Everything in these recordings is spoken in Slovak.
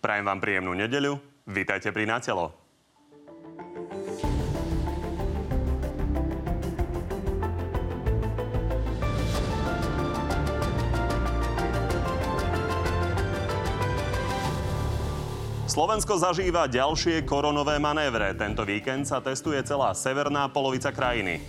Prajem vám príjemnú nedeľu. Vítajte pri Natelo. Slovensko zažíva ďalšie koronové manévre. Tento víkend sa testuje celá severná polovica krajiny.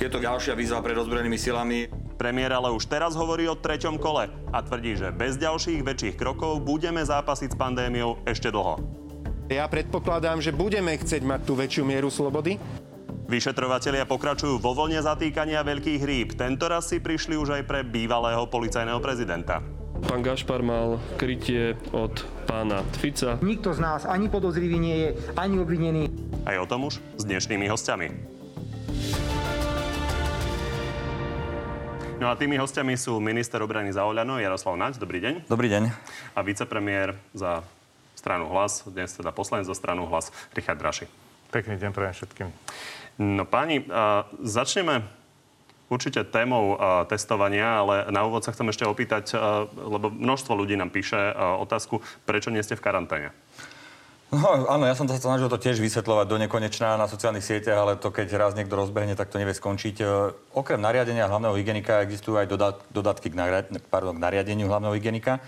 Je to ďalšia výzva pred ozbrojenými silami. Premiér ale už teraz hovorí o treťom kole a tvrdí, že bez ďalších väčších krokov budeme zápasiť s pandémiou ešte dlho. Ja predpokladám, že budeme chcieť mať tú väčšiu mieru slobody. Vyšetrovatelia pokračujú vo vlne zatýkania veľkých rýb. Tento raz si prišli už aj pre bývalého policajného prezidenta. Pán Gašpar mal krytie od pána Fica. Nikto z nás ani podozrivý nie je, ani obvinený. Aj o tom už s dnešnými hostiami. No a tými hostiami sú minister obrany za Oľano Jaroslav Naď, dobrý deň. Dobrý deň. A vicepremiér za stranu Hlas, dnes teda poslanec za stranu Hlas, Richard Draši. Pekný deň pre všetkým. No páni, začneme určite témou uh, testovania, ale na úvod sa chcem ešte opýtať, uh, lebo množstvo ľudí nám píše uh, otázku, prečo nie ste v karanténe? No, áno, ja som sa snažil to tiež vysvetľovať do nekonečná na sociálnych sieťach, ale to keď raz niekto rozbehne, tak to nevie skončiť. Okrem nariadenia hlavného hygienika existujú aj dodatky k, pardon, k nariadeniu hlavného hygienika.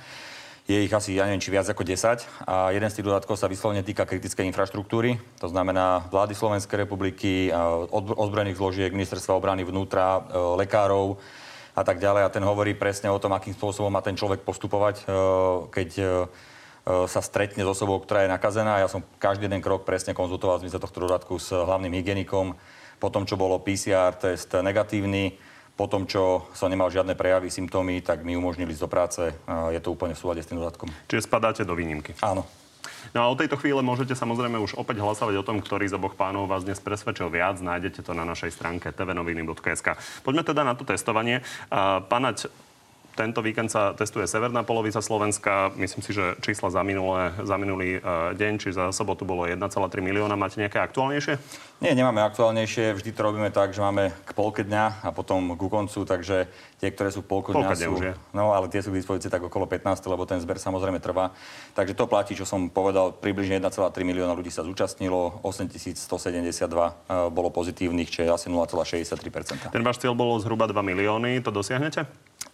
Je ich asi, ja neviem, či viac ako 10. A jeden z tých dodatkov sa vyslovene týka kritickej infraštruktúry. To znamená vlády Slovenskej republiky, ozbrojených zložiek, ministerstva obrany vnútra, e, lekárov a tak ďalej. A ten hovorí presne o tom, akým spôsobom má ten človek postupovať, e, keď e, sa stretne s osobou, ktorá je nakazená. Ja som každý jeden krok presne konzultoval v zmysle tohto dodatku s hlavným hygienikom. Po tom, čo bolo PCR test negatívny, po tom, čo som nemal žiadne prejavy, symptómy, tak mi umožnili ísť do práce. Je to úplne v súlade s tým dodatkom. Čiže spadáte do výnimky? Áno. No a o tejto chvíle môžete samozrejme už opäť hlasovať o tom, ktorý z oboch pánov vás dnes presvedčil viac. Nájdete to na našej stránke tvnoviny.sk. Poďme teda na to testovanie. Pánať, tento víkend sa testuje severná polovica Slovenska. Myslím si, že čísla za, minulé, za minulý uh, deň, či za sobotu bolo 1,3 milióna. Máte nejaké aktuálnejšie? Nie, nemáme aktuálnejšie. Vždy to robíme tak, že máme k polke dňa a potom ku koncu, takže tie, ktoré sú polku dňa sú... Už je. No, ale tie sú k dispozícii tak okolo 15, lebo ten zber samozrejme trvá. Takže to platí, čo som povedal, približne 1,3 milióna ľudí sa zúčastnilo, 8172 uh, bolo pozitívnych, čo je asi 0,63%. Ten váš cieľ bolo zhruba 2 milióny, to dosiahnete?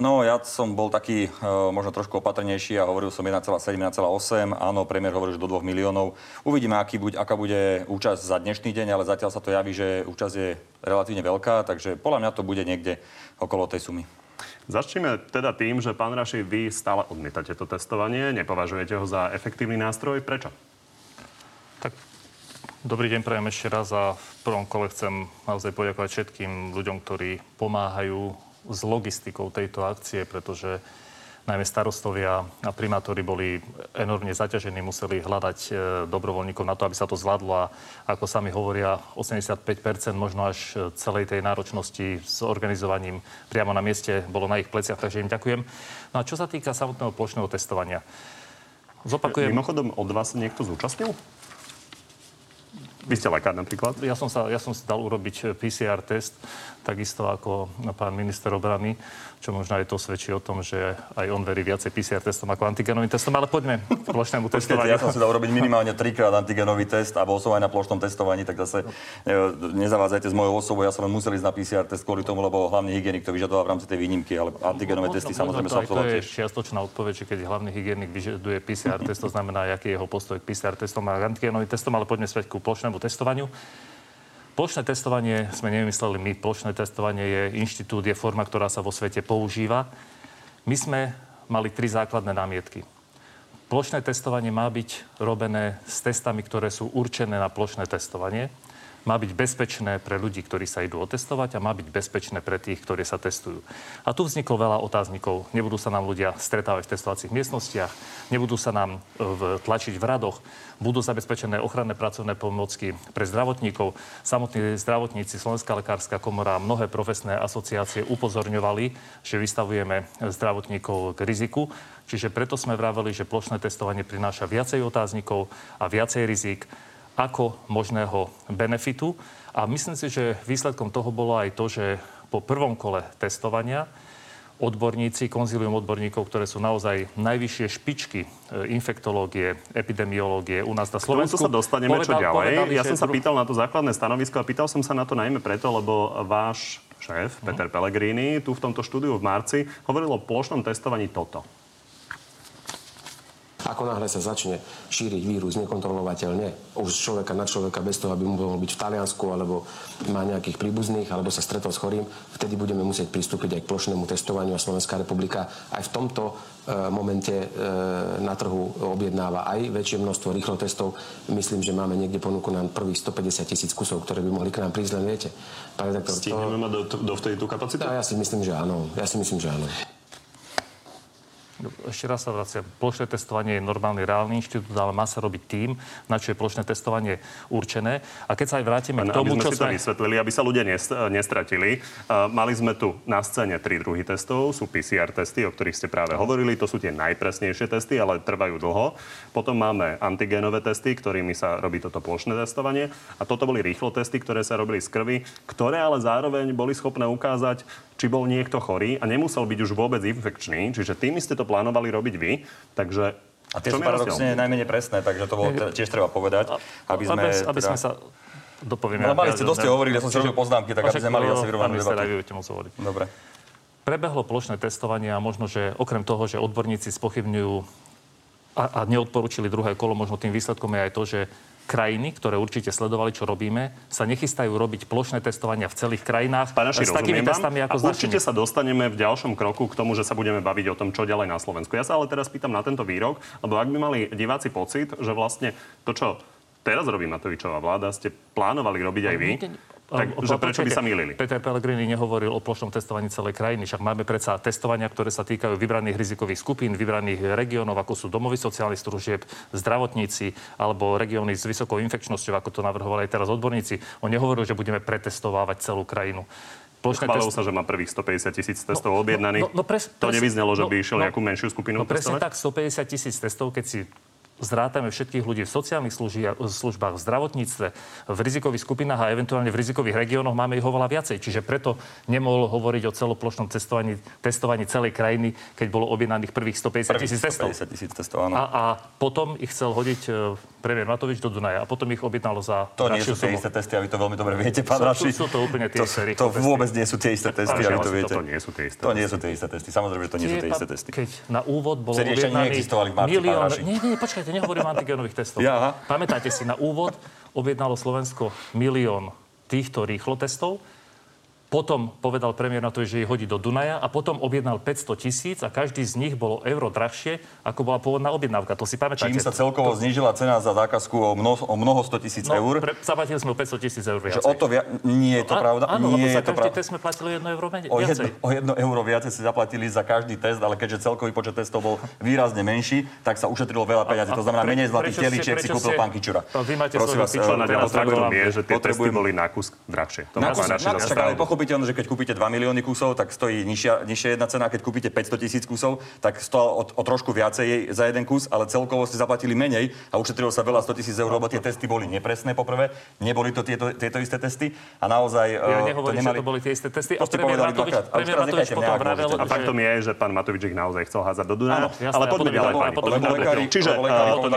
No, ja som bol taký uh, možno trošku opatrnejší a hovoril som 1,7, 1,8. Áno, premiér hovoril, že do 2 miliónov. Uvidíme, aký buď, aká bude účasť za dnešný deň, ale zatiaľ sa to javí, že účasť je relatívne veľká, takže podľa mňa to bude niekde okolo tej sumy. Začneme teda tým, že pán Raši, vy stále odmietate to testovanie, nepovažujete ho za efektívny nástroj. Prečo? Tak Dobrý deň, prajem ešte raz a v prvom kole chcem naozaj poďakovať všetkým ľuďom, ktorí pomáhajú s logistikou tejto akcie, pretože najmä starostovia a primátori boli enormne zaťažení, museli hľadať e, dobrovoľníkov na to, aby sa to zvládlo a ako sami hovoria, 85% možno až e, celej tej náročnosti s organizovaním priamo na mieste bolo na ich pleciach, takže im ďakujem. No a čo sa týka samotného plošného testovania, zopakujem... Mimochodom, od vás niekto zúčastnil? Vy ste lekár napríklad? Ja som, sa, ja som si dal urobiť PCR test, takisto ako pán minister obrany čo možno aj to svedčí o tom, že aj on verí viacej PCR testom ako antigenovým testom. Ale poďme k plošnému testovaniu. Ja som si dal urobiť minimálne trikrát antigenový test a bol som aj na plošnom testovaní, tak zase ne, nezavádzajte s mojou osobou. Ja som len musel ísť na PCR test kvôli tomu, lebo hlavný hygienik to vyžadoval v rámci tej výnimky, ale antigenové no, testy no, samozrejme sú absolvovať. To je čiastočná odpoveď, že keď hlavný hygienik vyžaduje PCR test, to znamená, aký je jeho postoj k PCR testom a antigenovým testom, ale poďme späť ku plošnému testovaniu. Plošné testovanie sme nevymysleli my. Plošné testovanie je inštitút, je forma, ktorá sa vo svete používa. My sme mali tri základné námietky. Plošné testovanie má byť robené s testami, ktoré sú určené na plošné testovanie má byť bezpečné pre ľudí, ktorí sa idú otestovať a má byť bezpečné pre tých, ktorí sa testujú. A tu vzniklo veľa otáznikov. Nebudú sa nám ľudia stretávať v testovacích miestnostiach, nebudú sa nám e, v, tlačiť v radoch, budú zabezpečené ochranné pracovné pomocky pre zdravotníkov. Samotní zdravotníci, Slovenská lekárska komora a mnohé profesné asociácie upozorňovali, že vystavujeme zdravotníkov k riziku. Čiže preto sme vraveli, že plošné testovanie prináša viacej otáznikov a viacej rizik ako možného benefitu. A myslím si, že výsledkom toho bolo aj to, že po prvom kole testovania odborníci, konzilium odborníkov, ktoré sú naozaj najvyššie špičky e, infektológie, epidemiológie u nás na Slovensku. sa dostaneme povedal, čo ďalej. Povedali, ja som sa pýtal na to základné stanovisko a pýtal som sa na to najmä preto, lebo váš šéf, Peter Pellegrini, tu v tomto štúdiu v marci hovoril o plošnom testovaní toto. Ako náhle sa začne šíriť vírus nekontrolovateľne, už človeka na človeka, bez toho, aby mu mohol byť v Taliansku, alebo má nejakých príbuzných, alebo sa stretol s chorým, vtedy budeme musieť pristúpiť aj k plošnému testovaniu a Slovenská republika aj v tomto e, momente e, na trhu objednáva aj väčšie množstvo rýchlo testov. Myslím, že máme niekde ponuku na prvých 150 tisíc kusov, ktoré by mohli k nám prísť, len viete. Pán redaktor, Stihneme to... mať do, do vtedy tú kapacitu? Ja, ja si myslím, že áno. Ja si myslím, že áno. Ešte raz sa vraciam. Plošné testovanie je normálny reálny inštitút, ale má sa robiť tým, na čo je plošné testovanie určené. A keď sa aj vrátime k tomu, aby sme čo si to vysvetlili, aby sa ľudia nestratili. Uh, mali sme tu na scéne tri druhy testov. Sú PCR testy, o ktorých ste práve hovorili. To sú tie najpresnejšie testy, ale trvajú dlho. Potom máme antigénové testy, ktorými sa robí toto plošné testovanie. A toto boli rýchlo testy, ktoré sa robili z krvi, ktoré ale zároveň boli schopné ukázať, či bol niekto chorý a nemusel byť už vôbec infekčný. Čiže tým ste to plánovali robiť vy. Takže a tie sú paradoxne najmenej presné, takže to bolo tiež treba povedať, aby sme... Aby, aby sme sa dopovieme. No, mali ste dosť hovorili, ja som si robil poznámky, tak aby sme mali asi vyrovnanú debatu. Dobre. Prebehlo plošné testovanie a možno, že okrem toho, že odborníci spochybňujú a, a neodporúčili druhé kolo, možno tým výsledkom je aj to, že krajiny, ktoré určite sledovali, čo robíme, sa nechystajú robiť plošné testovania v celých krajinách Pán Naši, s takými testami ako a určite sa dostaneme v ďalšom kroku k tomu, že sa budeme baviť o tom, čo ďalej na Slovensku. Ja sa ale teraz pýtam na tento výrok, lebo ak by mali diváci pocit, že vlastne to, čo teraz robí Matovičová vláda, ste plánovali robiť aj vy, tak, že prečo by sa milili? Peter Pellegrini nehovoril o plošnom testovaní celej krajiny, však máme predsa testovania, ktoré sa týkajú vybraných rizikových skupín, vybraných regiónov, ako sú domovy sociálnych služieb, zdravotníci alebo regióny s vysokou infekčnosťou, ako to navrhovali aj teraz odborníci. On nehovoril, že budeme pretestovávať celú krajinu. Plošné Chválil test... sa, že má prvých 150 tisíc testov no, objednaných. No, no, pres, to pres, nevyznelo, že no, by išiel no, nejakú menšiu skupinu No presne tak, 150 tisíc testov, keď si zrátame všetkých ľudí v sociálnych službách, v zdravotníctve, v rizikových skupinách a eventuálne v rizikových regiónoch máme ich oveľa viacej. Čiže preto nemohol hovoriť o celoplošnom testovaní, testovaní celej krajiny, keď bolo objednaných prvých 150 tisíc testov. 150 tisíc testov, áno. A, a potom ich chcel hodiť e, premiér Matovič do Dunaja a potom ich objednalo za To nie sú tie isté testy, a vy to veľmi dobre viete, pán Raši. Sú, sú, to úplne tie isté To, to vôbec nie sú tie isté testy, a vy to viete. To nie sú tie isté To nie sú tie isté testy. Samozrejme, že to nie sú tie isté testy. Keď na úvod bolo objednaný milión... Nie, nie, počkajte, nehovorím o antigenových testov. Ja. Pamätáte si, na úvod objednalo Slovensko milión týchto rýchlo testov potom povedal premiér na to, že ich hodí do Dunaja a potom objednal 500 tisíc a každý z nich bolo euro drahšie, ako bola pôvodná objednávka. To si pamätáte? Čím sa celkovo to... znížila cena za zákazku o, mno, o mnoho 100 tisíc no, eur. Pre, zaplatili sme o 500 tisíc eur viacej. Že o to via... Nie je to no, pravda? Áno, nie lebo za každý test sme platili 1 euro menej. O 1 o jedno euro viacej si zaplatili za každý test, ale keďže celkový počet testov bol výrazne menší, tak sa ušetrilo veľa peňazí. To znamená menej zlatých teličiek si kúpil pán Kičura. Vy máte Prosím vás, na je, že tie testy boli na kus drahšie. To na kus, pochopiteľné, že keď kúpite 2 milióny kusov, tak stojí nižšia, nižšia jedna cena. Keď kúpite 500 tisíc kusov, tak stojí o, o, trošku viacej za jeden kus, ale celkovo ste zaplatili menej a ušetrilo sa veľa 100 tisíc eur, lebo tie testy boli nepresné poprvé, neboli to tieto, tieto isté testy a naozaj... Ja e, nehovorím, to nemali... že to boli tie isté testy. To a premiér Matovič, premiér Matovič potom vravel, A faktom je, že pán Matovič ich naozaj chcel házať do Dunaja. Ale poďme ďalej, pani. Čiže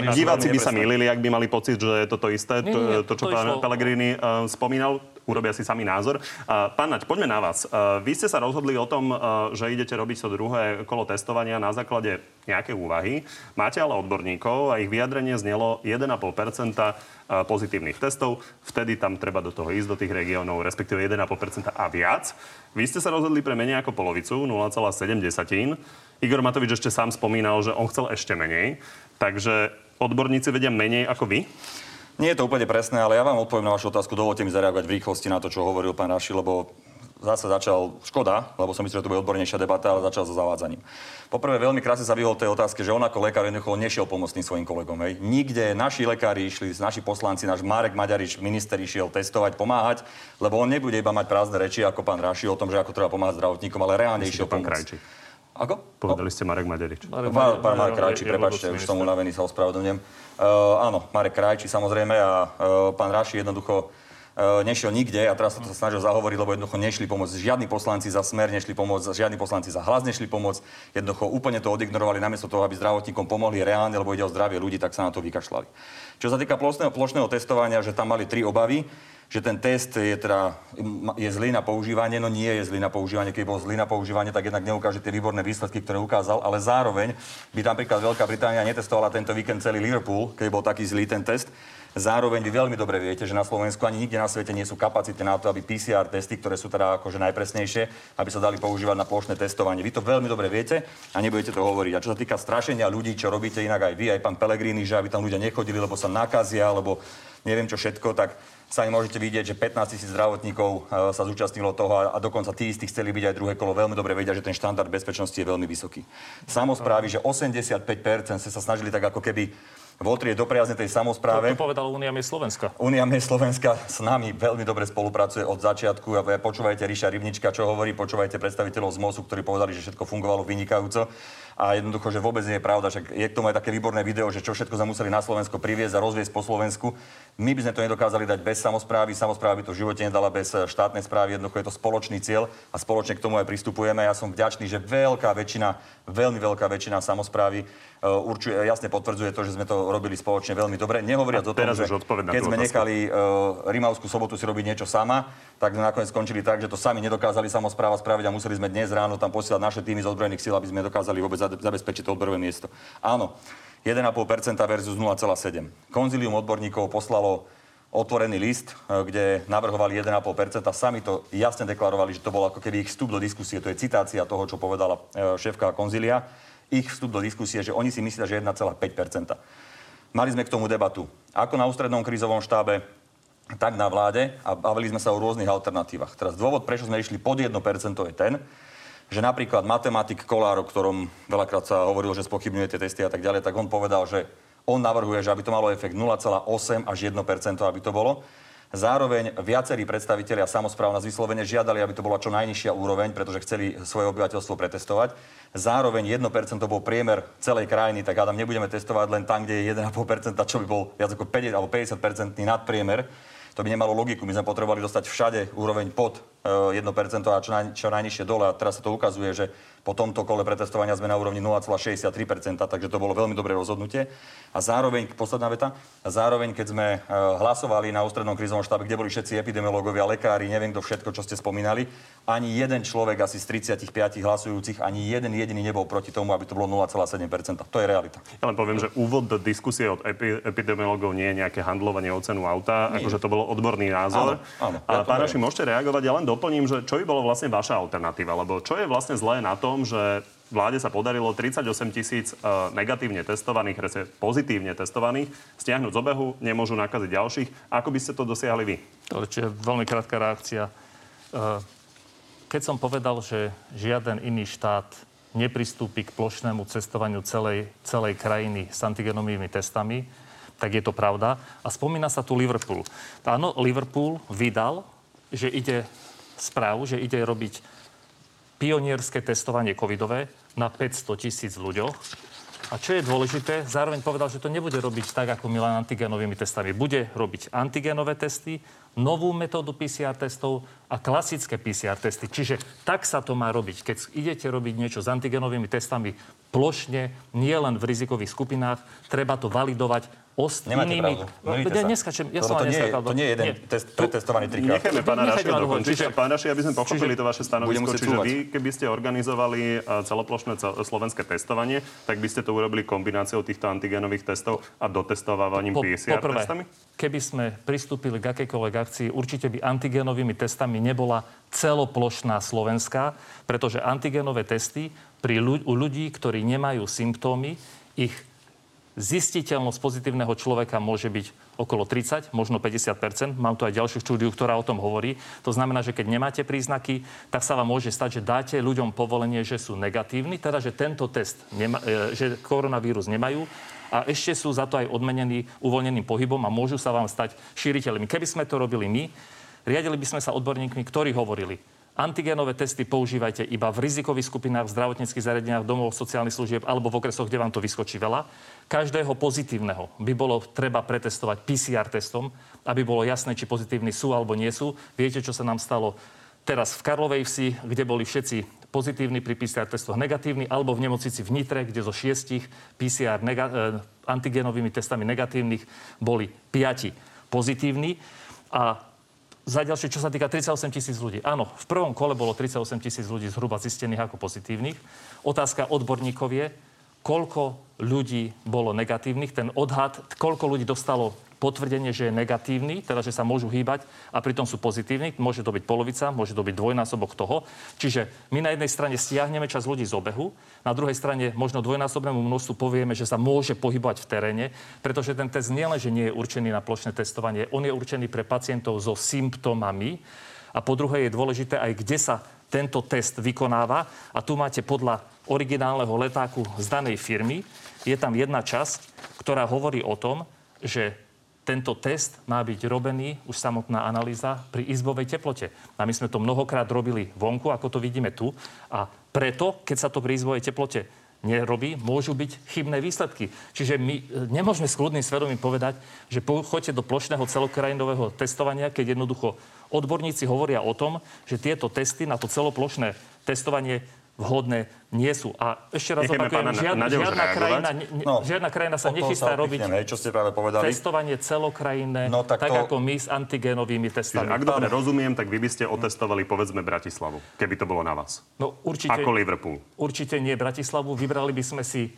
diváci by sa milili, ak by mali pocit, že je toto isté, to, čo pán Pellegrini spomínal urobia si sami názor. Pán Naď, poďme na vás. Vy ste sa rozhodli o tom, že idete robiť to druhé kolo testovania na základe nejaké úvahy. Máte ale odborníkov a ich vyjadrenie znelo 1,5% pozitívnych testov. Vtedy tam treba do toho ísť, do tých regiónov, respektíve 1,5% a viac. Vy ste sa rozhodli pre menej ako polovicu, 0,7. Igor Matovič ešte sám spomínal, že on chcel ešte menej. Takže odborníci vedia menej ako vy? Nie je to úplne presné, ale ja vám odpoviem na vašu otázku. Dovolte mi zareagovať v rýchlosti na to, čo hovoril pán Raši, lebo zase začal, škoda, lebo som myslel, že to bude odbornejšia debata, ale začal so zavádzaním. Poprvé, veľmi krásne sa vyhol tej otázke, že on ako lekár jednoducho nešiel pomôcť tým svojim kolegom. Hej. Nikde naši lekári išli, naši poslanci, náš Marek Maďarič, minister išiel testovať, pomáhať, lebo on nebude iba mať prázdne reči ako pán Raši o tom, že ako treba pomáhať zdravotníkom, ale reálne išiel pomôcť. Ako? Povedali ste Marek Maďarič. Marek, Marek, Marek, Marek Krajčí, prepačte, už som unavený, sa ospravedlňujem. Uh, áno, Marek Krajčí samozrejme a uh, pán Raši jednoducho nešiel nikde a teraz sa to snažil zahovoriť, lebo jednoducho nešli pomôcť žiadni poslanci za smer, nešli pomôcť, žiadni poslanci za hlas nešli pomôcť. Jednoducho úplne to odignorovali namiesto toho, aby zdravotníkom pomohli reálne, lebo ide o zdravie ľudí, tak sa na to vykašľali. Čo sa týka plošného, plošného testovania, že tam mali tri obavy, že ten test je, teda, je zlý na používanie, no nie je zlý na používanie. Keď bol zlý na používanie, tak jednak neukáže tie výborné výsledky, ktoré ukázal, ale zároveň by napríklad Veľká Británia netestovala tento víkend celý Liverpool, keď bol taký zlý ten test. Zároveň vy veľmi dobre viete, že na Slovensku ani nikde na svete nie sú kapacity na to, aby PCR testy, ktoré sú teda akože najpresnejšie, aby sa dali používať na plošné testovanie. Vy to veľmi dobre viete a nebudete to hovoriť. A čo sa týka strašenia ľudí, čo robíte inak aj vy, aj pán Pelegrini, že aby tam ľudia nechodili, lebo sa nakazia, alebo neviem čo všetko, tak sami môžete vidieť, že 15 tisíc zdravotníkov e, sa zúčastnilo toho a dokonca tí istí chceli byť aj druhé kolo. Veľmi dobre vedia, že ten štandard bezpečnosti je veľmi vysoký. Samozprávy, že 85% sa snažili tak ako keby votrieť do priazne tej samozpráve. To, to povedal Únia je Slovenska. Únia je Slovenska s nami veľmi dobre spolupracuje od začiatku. A počúvajte Ríša Rybnička, čo hovorí, počúvajte predstaviteľov z MOSu, ktorí povedali, že všetko fungovalo vynikajúco a jednoducho, že vôbec nie je pravda, že je k tomu aj také výborné video, že čo všetko sme museli na Slovensko priviesť a rozviesť po Slovensku. My by sme to nedokázali dať bez samozprávy, samozpráva by to v živote nedala bez eh, štátnej správy, jednoducho je to spoločný cieľ a spoločne k tomu aj pristupujeme. Ja som vďačný, že veľká väčšina, veľmi veľká väčšina samozprávy eh, určuje, jasne potvrdzuje to, že sme to robili spoločne veľmi dobre. Nehovoriac o tom, že keď sme nechali uh, Rimavskú sobotu si robiť niečo sama, tak sme nakoniec skončili tak, že to sami nedokázali samozpráva spraviť a museli sme dnes ráno tam posielať naše týmy z ozbrojených síl, aby sme dokázali vôbec zabezpečiť to odberové miesto. Áno, 1,5% versus 0,7. Konzilium odborníkov poslalo otvorený list, e, kde navrhovali 1,5%. Sami to jasne deklarovali, že to bol ako keby ich vstup do diskusie. To je citácia toho, čo povedala e, šéfka konzilia. Ich vstup do diskusie, že oni si myslia, že 1,5%. Mali sme k tomu debatu. Ako na ústrednom krízovom štábe, tak na vláde a bavili sme sa o rôznych alternatívach. Teraz dôvod, prečo sme išli pod 1% je ten, že napríklad matematik Kolár, o ktorom veľakrát sa hovorilo, že spochybňuje tie testy a tak ďalej, tak on povedal, že on navrhuje, že aby to malo efekt 0,8 až 1%, aby to bolo. Zároveň viacerí predstavitelia samozpráv nás vyslovene žiadali, aby to bola čo najnižšia úroveň, pretože chceli svoje obyvateľstvo pretestovať. Zároveň 1% bol priemer celej krajiny, tak Adam, nebudeme testovať len tam, kde je 1,5%, čo by bol viac ako 50 alebo 50% nadpriemer to by nemalo logiku. My sme potrebovali dostať všade úroveň pod 1% e, a čo, naj, čo najnižšie dole. A teraz sa to ukazuje, že po tomto kole pretestovania sme na úrovni 0,63%, takže to bolo veľmi dobré rozhodnutie. A zároveň, posledná veta, a zároveň, keď sme e, hlasovali na ústrednom krízovom štábe, kde boli všetci epidemiológovia, lekári, neviem kto všetko, čo ste spomínali, ani jeden človek asi z 35 hlasujúcich, ani jeden jediný nebol proti tomu, aby to bolo 0,7%. To je realita. Ja len poviem, že úvod do diskusie od epi- epidemiológov nie je nejaké handlovanie o cenu auta, nie. akože to bolo odborný názor. Áno, áno, ja pán Raši, môžete reagovať. Ja len doplním, že čo by bolo vlastne vaša alternatíva, lebo čo je vlastne zlé na tom, že vláde sa podarilo 38 tisíc e, negatívne testovaných, respektíve pozitívne testovaných, stiahnuť z obehu, nemôžu nakaziť ďalších. Ako by ste to dosiahli vy? To je veľmi krátka reakcia. E, keď som povedal, že žiaden iný štát nepristúpi k plošnému cestovaniu celej, celej krajiny s antigenovými testami, tak je to pravda. A spomína sa tu Liverpool. Áno, Liverpool vydal, že ide správu, že ide robiť pionierské testovanie covidové na 500 tisíc ľuďoch. A čo je dôležité, zároveň povedal, že to nebude robiť tak, ako Milan antigenovými testami. Bude robiť antigenové testy, novú metódu PCR testov a klasické PCR testy. Čiže tak sa to má robiť. Keď idete robiť niečo s antigenovými testami plošne, nie len v rizikových skupinách, treba to validovať ost Nemáte pravdu. Neskačem, ja som to, nie, to nie je jeden nie. test pretestovaný trikrát. Necháme pána Raška dokončiť. Pán Raši, aby sme pochopili čiže, to vaše stanovisko. Čiže vy, keby ste organizovali e, celoplošné slovenské testovanie, tak by ste to urobili kombináciou týchto antigenových testov a dotestovávaním po, PCR poprvé, testami? keby sme pristúpili k akejkoľvek akcii, určite by antigenovými testami nebola celoplošná Slovenská, pretože antigenové testy pri u ľudí, ktorí nemajú symptómy, ich Zistiteľnosť pozitívneho človeka môže byť okolo 30, možno 50% Mám tu aj ďalšiu štúdiu, ktorá o tom hovorí. To znamená, že keď nemáte príznaky, tak sa vám môže stať, že dáte ľuďom povolenie, že sú negatívni, teda že tento test, nema, e, že koronavírus nemajú a ešte sú za to aj odmenení uvoľneným pohybom a môžu sa vám stať šíriteľmi. Keby sme to robili my, riadili by sme sa odborníkmi, ktorí hovorili, Antigénové testy používajte iba v rizikových skupinách, v zdravotníckých zariadeniach, domov sociálnych služieb alebo v okresoch, kde vám to vyskočí veľa. Každého pozitívneho by bolo treba pretestovať PCR testom, aby bolo jasné, či pozitívni sú alebo nie sú. Viete, čo sa nám stalo teraz v Karlovej vsi, kde boli všetci pozitívni pri PCR testoch negatívni, alebo v nemocnici v Nitre, kde zo šiestich PCR nega- e, antigénovými testami negatívnych boli piati pozitívni. A za ďalšie, čo sa týka 38 tisíc ľudí. Áno, v prvom kole bolo 38 tisíc ľudí zhruba zistených ako pozitívnych. Otázka odborníkov je, koľko ľudí bolo negatívnych. Ten odhad, koľko ľudí dostalo potvrdenie, že je negatívny, teda že sa môžu hýbať a pritom sú pozitívni. Môže to byť polovica, môže to byť dvojnásobok toho. Čiže my na jednej strane stiahneme čas ľudí z obehu, na druhej strane možno dvojnásobnému množstvu povieme, že sa môže pohybovať v teréne, pretože ten test nielen, že nie je určený na plošné testovanie, on je určený pre pacientov so symptómami. A po druhé je dôležité aj, kde sa tento test vykonáva. A tu máte podľa originálneho letáku z danej firmy, je tam jedna časť, ktorá hovorí o tom, že tento test má byť robený, už samotná analýza, pri izbovej teplote. A my sme to mnohokrát robili vonku, ako to vidíme tu. A preto, keď sa to pri izbovej teplote nerobí, môžu byť chybné výsledky. Čiže my e, nemôžeme s kľudným svedomím povedať, že choďte do plošného celokrajinového testovania, keď jednoducho odborníci hovoria o tom, že tieto testy na to celoplošné testovanie vhodné nie sú. A ešte raz Nechajme opakujem, žiad, žiadna, krajina, ne, No, žiadna krajina sa nechystá sa robiť odpichneme, čo ste práve povedali. testovanie celokrajinné, No, tak, tak to- ako my s antigénovými Čiže testami. ak dobre rozumiem, tak vy by ste otestovali, povedzme, Bratislavu, keby to bolo na vás. No, určite, Ako Liverpool. určite nie Bratislavu. Vybrali by sme si e,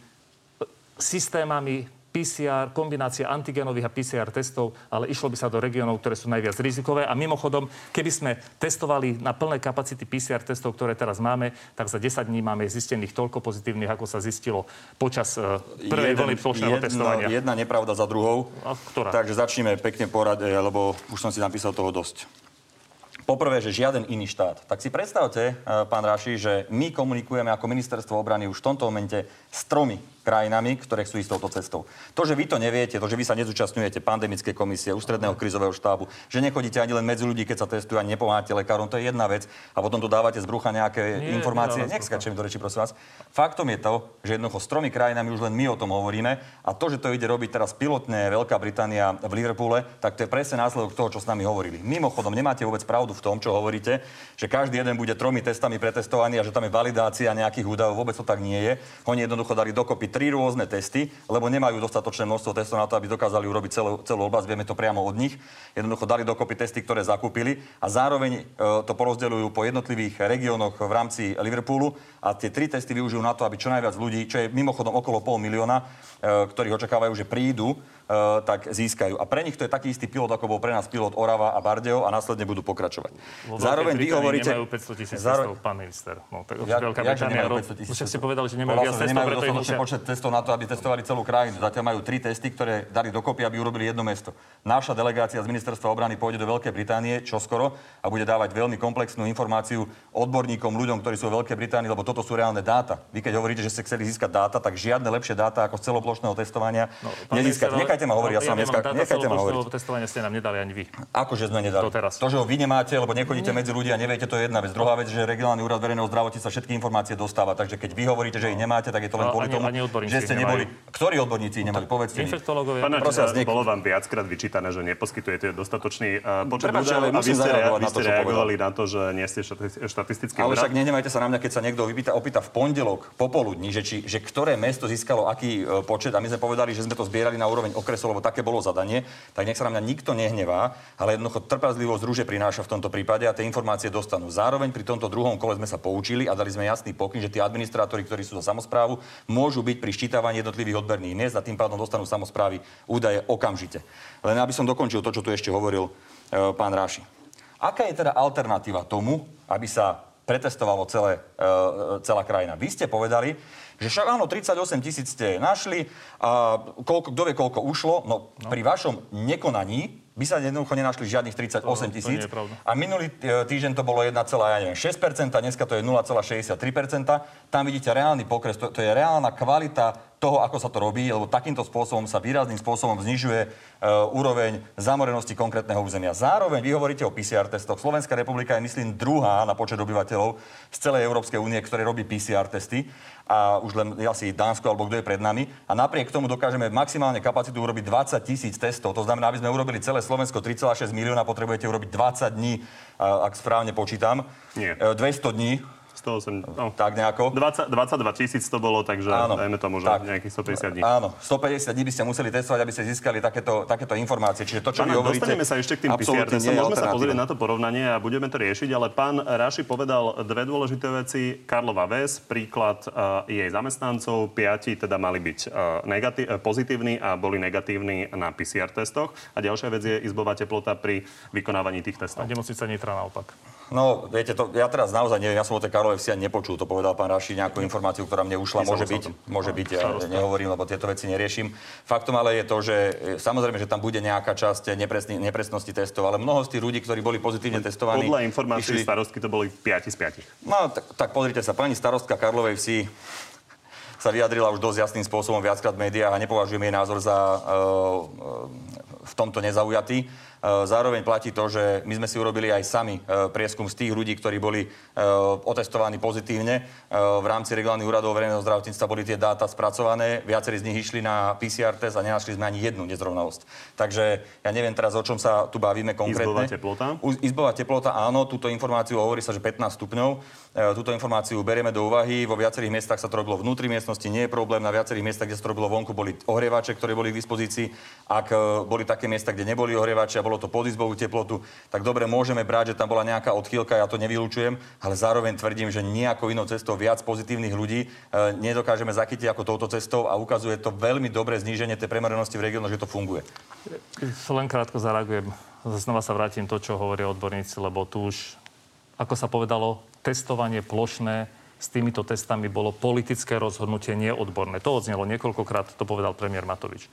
systémami PCR, kombinácia antigenových a PCR testov, ale išlo by sa do regiónov, ktoré sú najviac rizikové. A mimochodom, keby sme testovali na plné kapacity PCR testov, ktoré teraz máme, tak za 10 dní máme zistených toľko pozitívnych, ako sa zistilo počas uh, prvej vlny plošného testovania. jedna nepravda za druhou. A ktorá? Takže začneme pekne porade, lebo už som si napísal toho dosť. Poprvé, že žiaden iný štát. Tak si predstavte, eh, pán Raši, že my komunikujeme ako ministerstvo obrany už v tomto momente s tromi krajinami, ktoré sú ísť touto cestou. To, že vy to neviete, to, že vy sa nezúčastňujete pandemickej komisie, ústredného krizového štábu, že nechodíte ani len medzi ľudí, keď sa testujú a nepomáhate lekárom, to je jedna vec. A potom tu dávate z brucha nejaké Nie, informácie. Nech skačem do reči, prosím vás. Faktom je to, že jednoducho s tromi krajinami už len my o tom hovoríme a to, že to ide robiť teraz pilotne Veľká Británia v Liverpoole, tak to je presne následok toho, čo s nami hovorili. Mimochodom, nemáte vôbec pravdu v tom, čo hovoríte, že každý jeden bude tromi testami pretestovaný a že tam je validácia nejakých údajov. Vôbec to tak nie je. Oni jednoducho dali dokopy tri rôzne testy, lebo nemajú dostatočné množstvo testov na to, aby dokázali urobiť celú, celú oblasť. Vieme to priamo od nich. Jednoducho dali dokopy testy, ktoré zakúpili a zároveň e, to porozdeľujú po jednotlivých regiónoch v rámci Liverpoolu a tie tri testy využijú na to, aby čo najviac ľudí, čo je mimochodom okolo pol milióna, e, ktorých očakávajú, že prídu, e, tak získajú. A pre nich to je taký istý pilot, ako bol pre nás pilot Orava a Bardeo a následne budú pokračovať. Vo Zároveň vy hovoríte... nemajú 500 tisíc zároveň- testov, pán minister. No, tak Ja- Veľká Británia... nemajú ro- 500 tisíc Už ste povedali, že nemajú viac testov, preto ich musia... počet testov na to, aby testovali celú krajinu. Zatiaľ majú tri testy, ktoré dali dokopy, aby urobili jedno mesto. Naša delegácia z ministerstva obrany pôjde do Veľkej Británie čoskoro a bude dávať veľmi komplexnú informáciu odborníkom, ľuďom, ktorí sú vo Veľkej Británii, lebo toto sú reálne dáta. Vy keď hovoríte, že ste chceli získať dáta, tak žiadne lepšie dáta ako z celoplošného testovania No, nezískať. Nechajte ma hovoriť, ja som vám nemám dneska, nechajte ma hovoriť. testovania ste nám nedali ani vy. Akože sme nedali. Doteraz. To, že ho vy nemáte, lebo nechodíte medzi ľudí a neviete, to je jedna vec. Druhá vec, že regionálny úrad verejného zdravotníctva všetky informácie dostáva. Takže keď vy hovoríte, že ich nemáte, tak je to len No, kvôli tomu, odborníci že ste neboli. Ktorí odborníci nemali? Povedzte. Infektológovia. Pán Prosím niek- bolo vám viackrát vyčítané, že neposkytujete dostatočný uh, počet údajov ale a vy musím ste, rea- zareagovať vy na to, reagovali na to, že nie ste štati- štatistický Ale však nehnevajte sa na mňa, keď sa niekto vypýta, opýta v pondelok popoludní, že, či, že ktoré mesto získalo aký e, počet a my sme povedali, že sme to zbierali na úroveň okresu, lebo také bolo zadanie, tak nech sa na mňa nikto nehnevá, ale jednoducho trpazlivosť rúže prináša v tomto prípade a tie informácie dostanú. Zároveň pri tomto druhom kole sme sa poučili a dali sme jasný pokyn, že tí administrátori, ktorí sú za samozprávu, môžu byť pri ščítavaní jednotlivých odberných miest a tým pádom dostanú samozprávy údaje okamžite. Len aby som dokončil to, čo tu ešte hovoril e, pán Ráši. Aká je teda alternatíva tomu, aby sa pretestovalo celé, e, celá krajina? Vy ste povedali, že však áno, 38 tisíc ste našli a koľko, kto vie, koľko ušlo. No, no. pri vašom nekonaní by sa jednoducho nenašli žiadnych 38 To- to tisíc. A minulý týždeň to bolo 1,6%, dneska to je 0,63%. Tam vidíte reálny pokres, to, to je reálna kvalita toho, ako sa to robí, lebo takýmto spôsobom sa výrazným spôsobom znižuje e, úroveň zamorenosti konkrétneho územia. Zároveň vy hovoríte o PCR testoch. Slovenská republika je, myslím, druhá na počet obyvateľov z celej Európskej únie, ktoré robí PCR testy a už len asi Dánsko alebo kto je pred nami. A napriek tomu dokážeme maximálne kapacitu urobiť 20 tisíc testov. To znamená, aby sme urobili celé Slovensko 3,6 milióna, potrebujete urobiť 20 dní, ak správne počítam. Nie. 200 E, dní. 108, no. Tak nejako. 20, 22 tisíc to bolo, takže Áno. dajme tomu, že Tak. nejakých 150 dní. Áno, 150 dní by ste museli testovať, aby ste získali takéto, takéto informácie. Čiže to, čo Pán, vy hovoríte, dostaneme sa ešte k tým PCR testom. Môžeme sa pozrieť na to porovnanie a budeme to riešiť, ale pán Raši povedal dve dôležité veci. Karlova Ves, príklad uh, jej zamestnancov, piati teda mali byť uh, negati- uh, pozitívni a boli negatívni na PCR testoch. A ďalšia vec je izbová teplota pri vykonávaní tých A testov. nemocnica Nitra naopak. No, viete, to, ja teraz naozaj neviem, ja som o tej Karlovej vsi ani nepočul, to povedal pán Raši, nejakú informáciu, ktorá mne ušla, môže byť, môže byť, ja nehovorím, lebo tieto veci neriešim. Faktom ale je to, že e, samozrejme, že tam bude nejaká časť nepresný, nepresnosti testov, ale mnoho z tých ľudí, ktorí boli pozitívne testovaní... Podľa informácií išli- starostky to boli 5 z 5. No, tak, tak pozrite sa, pani starostka Karlovej vsi sa vyjadrila už dosť jasným spôsobom viackrát v médiách a nepovažujem jej názor za uh, uh, v tomto nezaujatý. Uh, zároveň platí to, že my sme si urobili aj sami uh, prieskum z tých ľudí, ktorí boli uh, otestovaní pozitívne. V rámci regionálnych úradov verejného zdravotníctva boli tie dáta spracované. Viacerí z nich išli na PCR test a nenašli sme ani jednu nezrovnalosť. Takže ja neviem teraz, o čom sa tu bavíme konkrétne. Izbová teplota? Izbová teplota, áno, túto informáciu hovorí sa, že 15 stupňov. E, Túto informáciu berieme do úvahy. Vo viacerých miestach sa to robilo vnútri miestnosti, nie je problém. Na viacerých miestach, kde sa to robilo vonku, boli ohrievače, ktoré boli k dispozícii. Ak e, boli také miesta, kde neboli ohrievače a bolo to pod izbovú teplotu, tak dobre, môžeme brať, že tam bola nejaká odchýlka, ja to nevylučujem, ale zároveň tvrdím, že nejakou inou cestou viac pozitívnych ľudí e, nedokážeme zachytiť ako touto cestou a ukazuje to veľmi dobré zníženie tej premerenosti v regiónoch, že to funguje. Len krátko zareagujem. Znova sa vrátim to, čo hovoria odborníci, lebo tu už, ako sa povedalo, testovanie plošné s týmito testami bolo politické rozhodnutie, nie odborné. To odznelo niekoľkokrát, to povedal premiér Matovič.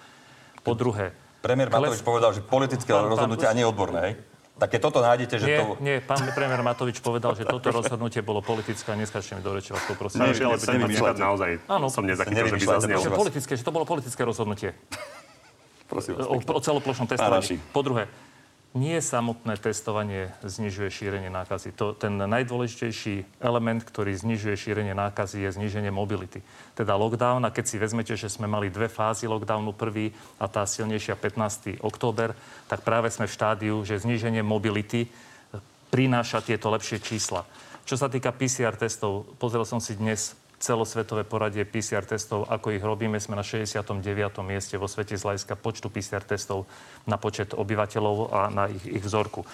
Po druhé... Premiér Matovič kles- povedal, že politické Pán- pán- rozhodnutie a nie odborné, hej? Tak keď toto nájdete, že Nie, to... nie, pán premiér Matovič povedal, že toto rozhodnutie bolo politické a neskačte mi do reči, vás poprosím. Pán Raši, ale ne- ten nevymýšľajte. príklad naozaj Áno. som nezachytil, že by zaznel. že, politické, že to bolo politické rozhodnutie Prosím vás. o, o celoplošnom testovaní. Po druhé, nie samotné testovanie znižuje šírenie nákazy. To, ten najdôležitejší element, ktorý znižuje šírenie nákazy, je zníženie mobility. Teda lockdown, a keď si vezmete, že sme mali dve fázy lockdownu, prvý a tá silnejšia 15. október, tak práve sme v štádiu, že zníženie mobility prináša tieto lepšie čísla. Čo sa týka PCR testov, pozrel som si dnes celosvetové poradie PCR testov, ako ich robíme. Sme na 69. mieste vo svete z hľadiska počtu PCR testov na počet obyvateľov a na ich, ich vzorku.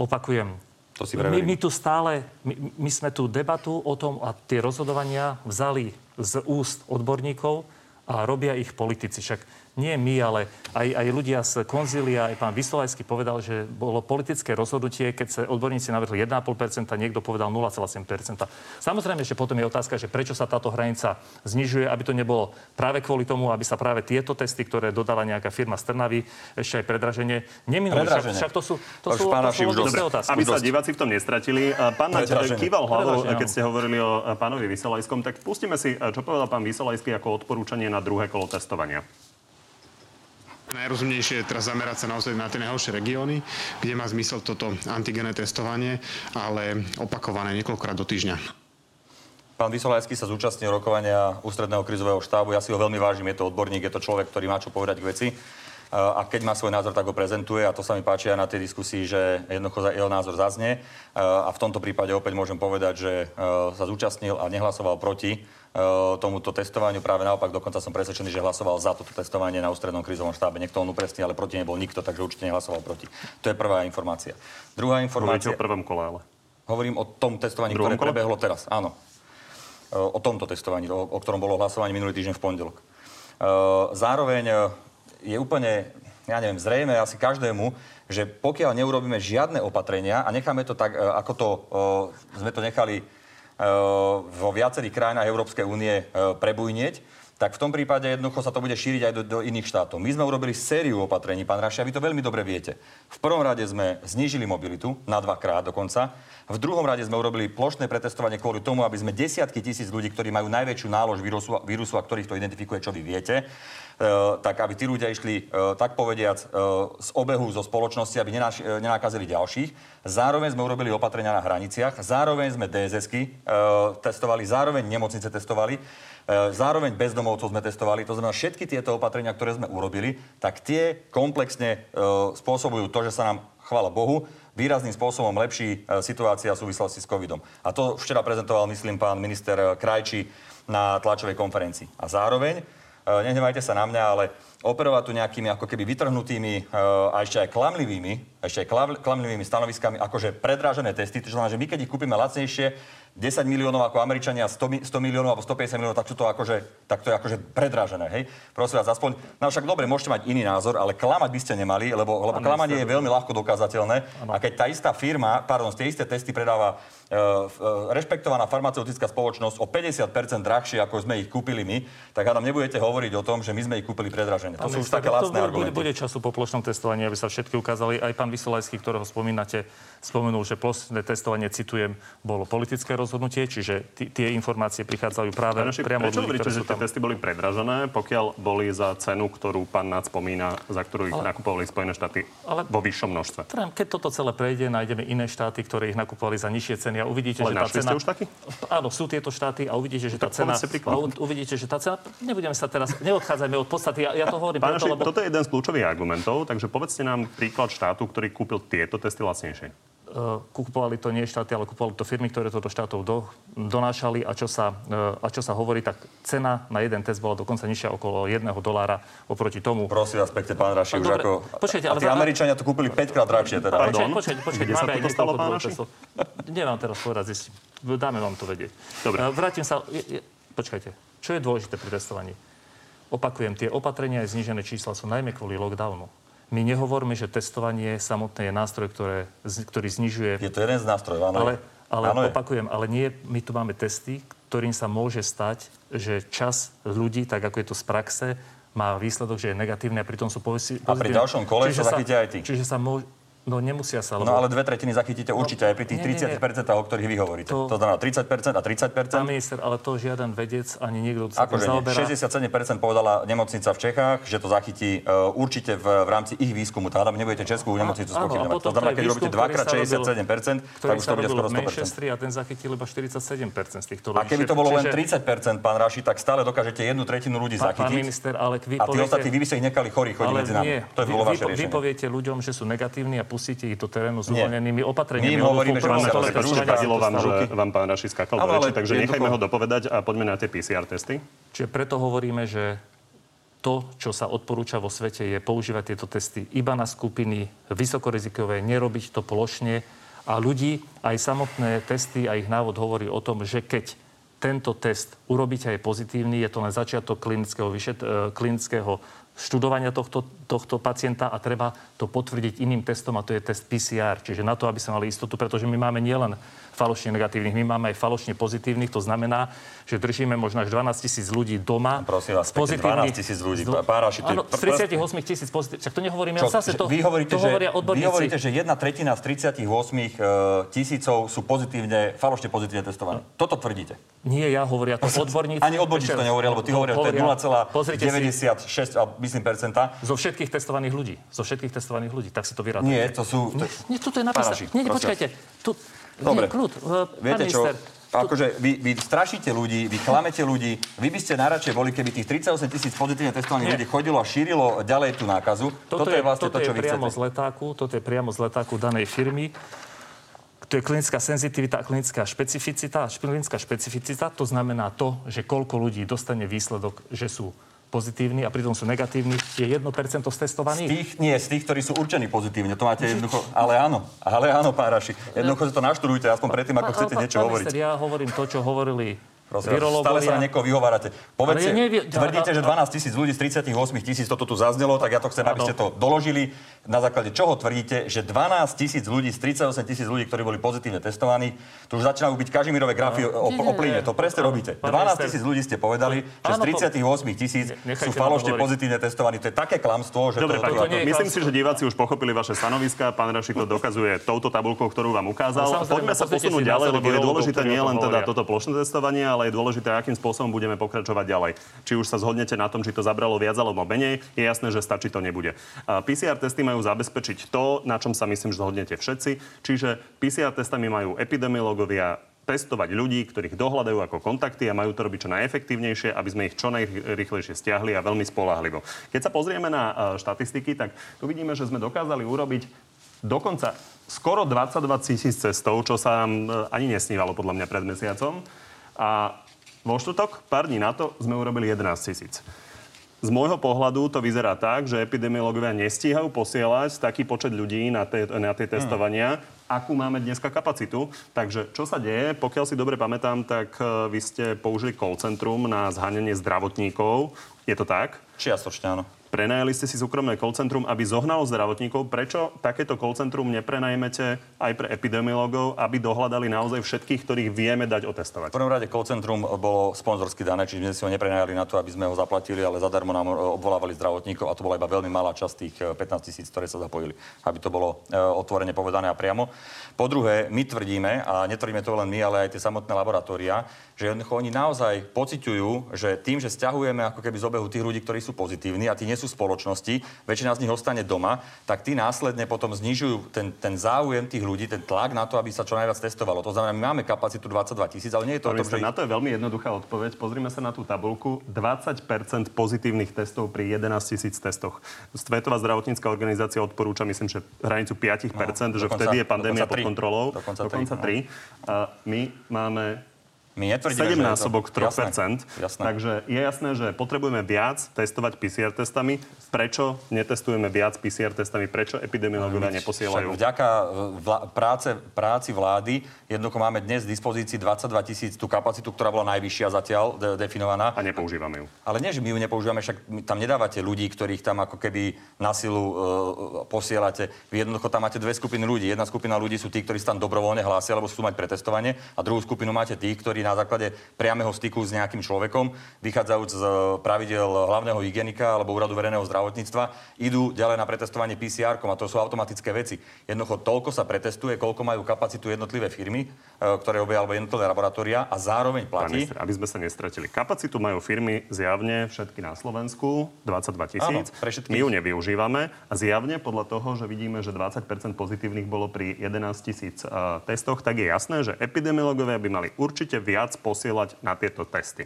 Opakujem, To si my, preverím. my tu stále, my, my sme tu debatu o tom a tie rozhodovania vzali z úst odborníkov a robia ich politici. Však nie my, ale aj, aj ľudia z konzília, aj pán Vysolajský povedal, že bolo politické rozhodnutie, keď sa odborníci navrhli 1,5%, niekto povedal 0,7%. Samozrejme, že potom je otázka, že prečo sa táto hranica znižuje, aby to nebolo práve kvôli tomu, aby sa práve tieto testy, ktoré dodala nejaká firma z Trnavy, ešte aj predraženie, neminuli. Však, Predraženie. však to sú, to Už sú, pán to sú dosť. otázky. Aby sa diváci v tom nestratili. A Pán Naď kýval hlavou, keď ste hovorili o a, pánovi Vysolajskom, tak pustíme si, a čo povedal pán Vysolajský ako odporúčanie na druhé kolo testovania. Najrozumnejšie je teraz zamerať sa naozaj na tie najhoršie regióny, kde má zmysel toto antigené testovanie, ale opakované niekoľkokrát do týždňa. Pán Vysolajský sa zúčastnil rokovania ústredného krizového štábu. Ja si ho veľmi vážim, je to odborník, je to človek, ktorý má čo povedať k veci. A keď má svoj názor, tak ho prezentuje a to sa mi páči aj na tej diskusii, že jednoducho jeho názor zaznie. A v tomto prípade opäť môžem povedať, že e, sa zúčastnil a nehlasoval proti tomuto testovaniu. Práve naopak, dokonca som presvedčený, že hlasoval za toto testovanie na ústrednom krizovom štábe. Niekto on upresní, ale proti nebol nikto, takže určite nehlasoval proti. To je prvá informácia. Druhá Hovoríte informácia... o prvom kole, ale. Hovorím o tom testovaní, Druhom ktoré kole? prebehlo teraz. Áno. E, O tomto testovaní, o, o ktorom bolo hlasovanie minulý týždeň v pondelok. E, Zároveň je úplne, ja neviem, zrejme asi každému, že pokiaľ neurobíme žiadne opatrenia a necháme to tak, ako to sme to nechali vo viacerých krajinách Európskej únie e, prebujnieť, tak v tom prípade jednoducho sa to bude šíriť aj do, do iných štátov. My sme urobili sériu opatrení, pán Raši, a vy to veľmi dobre viete. V prvom rade sme znížili mobilitu na dvakrát dokonca. V druhom rade sme urobili plošné pretestovanie kvôli tomu, aby sme desiatky tisíc ľudí, ktorí majú najväčšiu nálož vírusu, vírusu a ktorých to identifikuje, čo vy viete, e, tak aby tí ľudia išli, e, tak povediac, e, z obehu zo spoločnosti, aby e, nenakazili ďalších. Zároveň sme urobili opatrenia na hraniciach, zároveň sme DSS-ky e, testovali, zároveň nemocnice testovali. E, Zároveň bezdomovcov sme testovali, to znamená všetky tieto opatrenia, ktoré sme urobili, tak tie komplexne e, spôsobujú to, že sa nám, chvála Bohu, výrazným spôsobom lepší e, situácia v súvislosti s covidom. A to včera prezentoval, myslím, pán minister e, Krajčí na tlačovej konferencii. A zároveň, e, nehnevajte sa na mňa, ale operovať tu nejakými ako keby vytrhnutými e, a ešte aj klamlivými, ešte aj klamlivými stanoviskami, akože predrážené testy, to znamená, že my keď ich kúpime lacnejšie, 10 miliónov ako Američania, 100, mi- 100 miliónov alebo 150 miliónov, tak sú to akože, tak to je akože predrážené, hej? Prosím vás, aspoň, no však dobre, môžete mať iný názor, ale klamať by ste nemali, lebo, lebo klamanie je veľmi ľahko dokázateľné. A keď tá istá firma, pardon, tie isté testy predáva e, e, rešpektovaná farmaceutická spoločnosť o 50% drahšie, ako sme ich kúpili my, tak hádam nebudete hovoriť o tom, že my sme ich kúpili predražené. To sú už také lacné bude, argumenty. bude času po plošnom testovaní, aby sa všetky ukázali. Aj pán Vysolajský, ktorého spomínate, spomenul, že plošné testovanie, citujem, bolo politické rozhodnutie, čiže t- tie informácie prichádzajú práve Rašík, priamo od prečo ľudí, hovoríte, že tie tam. testy boli predražené, pokiaľ boli za cenu, ktorú pán Naď spomína, za ktorú ich Ale- nakupovali Spojené štáty Ale- vo vyššom množstve? Keď toto celé prejde, nájdeme iné štáty, ktoré ich nakupovali za nižšie ceny a uvidíte, Ale že tá cena... už taký? Áno, sú tieto štáty a uvidíte, že tá Tak cena... uvidíte, že tá cena... Nebudeme sa teraz... Neodchádzajme od podstaty. Ja, ja to hovorím Pán preto, lebo... toto je jeden z kľúčových argumentov, takže povedzte nám príklad štátu, ktorý kúpil tieto testy lacnejšie. Uh, kupovali to nie štáty, ale kupovali to firmy, ktoré to do štátov do, donášali a čo, sa, uh, a čo sa hovorí, tak cena na jeden test bola dokonca nižšia okolo 1 dolára oproti tomu. Prosím vás pekne, pán Raši, už ako... počkajte, a ale tí za- Američania to kúpili 5 krát drahšie teda. Pardon? Počkajte, počkajte, Kde sa máme aj toto stalo, niekoľko pán Raši? vám teraz povedať, zistím. Dáme vám to vedieť. Dobre. Uh, Vrátim sa... Počkajte. Čo je dôležité pri testovaní? Opakujem, tie opatrenia aj znížené čísla sú najmä kvôli lockdownu. My nehovoríme, že testovanie samotné je nástroj, ktoré, ktorý znižuje Je to jeden z nástrojov, áno. ale, ale Áno, je. opakujem, ale nie, my tu máme testy, ktorým sa môže stať, že čas ľudí, tak ako je to z praxe, má výsledok, že je negatívny a pritom sú pozitívne. A pri ďalšom kole sa zachytia aj tí. Čiže sa môže... No nemusia sa, lebo... No ale dve tretiny zachytíte určite aj pri tých nie, nie, nie. 30%, o ktorých vy hovoríte. To, To- znamená 30% a Pán 30%. minister, ale to žiaden vedec ani niekto, kto sa Akože zaoberá. 67% povedala nemocnica v Čechách, že to zachytí uh, určite v, v rámci ich výskumu. Teda nebudete Českú nemocnicu spochybňovať. To znamená, keď robíte dvakrát ktorý sa 67%, tak už to bude skoro v 100%. Manchestri a ten zachytil iba 47% z týchto ľudí. A keby to bolo len Čiže- 30%, pán Raši, tak stále dokážete jednu tretinu ľudí Pán, pán zachytiť. minister, ale vy A tí ostatní, vy by ste ich nechali chorých chodiť medzi nami. To je vy, bolo vy, vaše vy riešenie. poviete ľuďom, že sú negatívni a pustíte ich do terénu s Nie. uvoľnenými opatreniami. My im hovoríme, že rúška, testovania Vadilo vám, to že vám pán Raši skakal do reči, takže jednoducho- nechajme ho dopovedať a poďme na tie PCR testy. Čiže preto hovoríme, že to, čo sa odporúča vo svete, je používať tieto testy iba na skupiny vysokorizikové, nerobiť to plošne. A ľudí, aj samotné testy a ich návod hovorí o tom, že keď tento test urobíte aj pozitívny, je to len začiatok klinického, vyšet, e, klinického študovania tohto, tohto pacienta a treba to potvrdiť iným testom a to je test PCR. Čiže na to, aby sme mali istotu, pretože my máme nielen falošne negatívnych, my máme aj falošne pozitívnych. To znamená, že držíme možno až 12 tisíc ľudí doma. Prosím vás, pekne, 12 tisíc ľudí. Pán Raši, to je- Áno, z 38 tisíc pozitívnych. Však to nehovorím ja zase, to, vy hovoríte, to hovoria že, vy odborníci. hovoríte, že jedna tretina z 38 uh, tisícov sú pozitívne, falošne pozitívne testovaní. Toto tvrdíte. Nie, ja hovoria to odborníci. Ani odborníci to nehovoria, lebo ty hovoria, že to je Pozrite si 0,96, alebo myslím, percenta. zo všetkých testovaných ľudí. Zo všetkých testovaných ľudí. Tak si to vyrátujete. Nie, to sú... To, Nie, tu to je napísané. Nie, počkajte. Tu, Dobre. Nie, kľud. Uh, Viete čo? Akože vy, vy strašíte ľudí, vy klamete ľudí. Vy by ste najradšej boli, keby tých 38 tisíc pozitívne testovaných ľudí chodilo a šírilo ďalej tú nákazu. Toto, je vlastne toto to, čo je vy priamo chcete. z letáku, toto je priamo z letáku danej firmy. To je klinická senzitivita a klinická špecificita. Klinická špecificita to znamená to, že koľko ľudí dostane výsledok, že sú pozitívni a pritom sú negatívni, je 1% z Z testovaných. tých, nie, z tých, ktorí sú určení pozitívne. To máte jednoducho... Ale áno, ale áno, pán Raši. Jednoducho si to naštudujte, aspoň predtým, ako chcete niečo hovoriť. ja hovorím to, čo hovorili Prosím, stále sa na niekoho vyhovárate. Povedzte, nevie- tvrdíte, že 12 tisíc ľudí z 38 tisíc, toto tu zaznelo, tak ja to chcem, aby ste to doložili. Na základe čoho tvrdíte, že 12 tisíc ľudí z 38 tisíc ľudí, ktorí boli pozitívne testovaní, tu už začínajú byť kažimírové grafy o, o, plyne. To presne robíte. Pán 12 minister- tisíc ľudí ste povedali, že z Áno, to- 38 tisíc sú falošne pozitívne testovaní. To je také klamstvo, že Dobre, to, to je myslím si, že diváci už pochopili vaše stanoviska. Pán Rašik to dokazuje touto tabulkou, ktorú vám ukázal. Poďme sa posunúť ďalej, lebo je dôležité ktorí o nie tom len teda toto plošné testovanie, ale je dôležité, akým spôsobom budeme pokračovať ďalej. Či už sa zhodnete na tom, či to zabralo viac alebo menej, je jasné, že stačí to nebude. PCR testy majú zabezpečiť to, na čom sa myslím, že zhodnete všetci. Čiže PCR testami majú epidemiológovia testovať ľudí, ktorých dohľadajú ako kontakty a majú to robiť čo najefektívnejšie, aby sme ich čo najrýchlejšie stiahli a veľmi spolahlivo. Keď sa pozrieme na e, štatistiky, tak tu vidíme, že sme dokázali urobiť dokonca skoro 22 tisíc cestov, čo sa e, ani nesnívalo podľa mňa pred mesiacom. A vo štvrtok, pár dní na to, sme urobili 11 tisíc. Z môjho pohľadu to vyzerá tak, že epidemiológovia nestíhajú posielať taký počet ľudí na tie, na tie testovania, akú máme dneska kapacitu. Takže čo sa deje? Pokiaľ si dobre pamätám, tak e, vy ste použili call centrum na zhanenie zdravotníkov. Je to tak? Čiastočne áno. Prenajali ste si súkromné call centrum, aby zohnalo zdravotníkov. Prečo takéto call centrum neprenajmete aj pre epidemiológov, aby dohľadali naozaj všetkých, ktorých vieme dať V otestovať? prvom rade call centrum bolo sponzorsky dané, čiže sme si ho neprenajali na to, aby sme ho zaplatili, ale zadarmo nám e, obvolávali zdravotníkov a to bola iba veľmi malá časť tých e, 15 tisíc, ktoré sa zapojili, aby to bolo e, otvorene povedané a priamo. Po druhé, my tvrdíme, a netvrdíme to len my, ale aj tie samotné laboratória, že oni naozaj pociťujú, že tým, že stiahujeme ako keby z obehu tých ľudí, ktorí sú pozitívni a tí nie sú v spoločnosti, väčšina z nich ostane doma, tak tí následne potom znižujú ten, ten záujem tých ľudí, ten tlak na to, aby sa čo najviac testovalo. To znamená, my máme kapacitu 22 tisíc, ale nie je to Pán tom, že... na to je veľmi jednoduchá odpoveď. Pozrime sa na tú tabulku. 20% pozitívnych testov pri 11 tisíc testoch. Svetová zdravotnícka organizácia odporúča, myslím, že hranicu 5% že dokonca- vtedy je pandémia pod kontrolou. Dokonca tri, dokonca no. 3. A my máme My netvrdíme, 7 že je to- násobok 3%. Jasné, jasné. Takže je jasné, že potrebujeme viac testovať PCR testami. Prečo netestujeme viac PCR testami? Prečo epidemiológovia Však neposielajú? vďaka e, vla, práce, práci vlády jednoducho máme dnes v dispozícii 22 tisíc tú kapacitu, ktorá bola najvyššia zatiaľ de- definovaná. A nepoužívame ju. Ale nie, že my ju nepoužívame, však tam nedávate ľudí, ktorých tam ako keby na silu e, posielate. Vy jednoducho tam máte dve skupiny ľudí. Jedna skupina ľudí sú tí, ktorí sa tam dobrovoľne hlásia, alebo sú mať pretestovanie. A druhú skupinu máte tých, ktorí na základe priameho styku s nejakým človekom, vychádzajúc z e, pravidel hlavného hygienika alebo úradu verejného zdravotníctva, idú ďalej na pretestovanie PCR, a to sú automatické veci. Jednoducho toľko sa pretestuje, koľko majú kapacitu jednotlivé firmy, e, ktoré robia alebo jednotlivé laboratória a zároveň platí. minister, aby sme sa nestratili. Kapacitu majú firmy zjavne všetky na Slovensku, 22 tisíc. My ju nevyužívame a zjavne podľa toho, že vidíme, že 20% pozitívnych bolo pri 11 tisíc uh, testoch, tak je jasné, že epidemiológovia by mali určite viac posielať na tieto testy.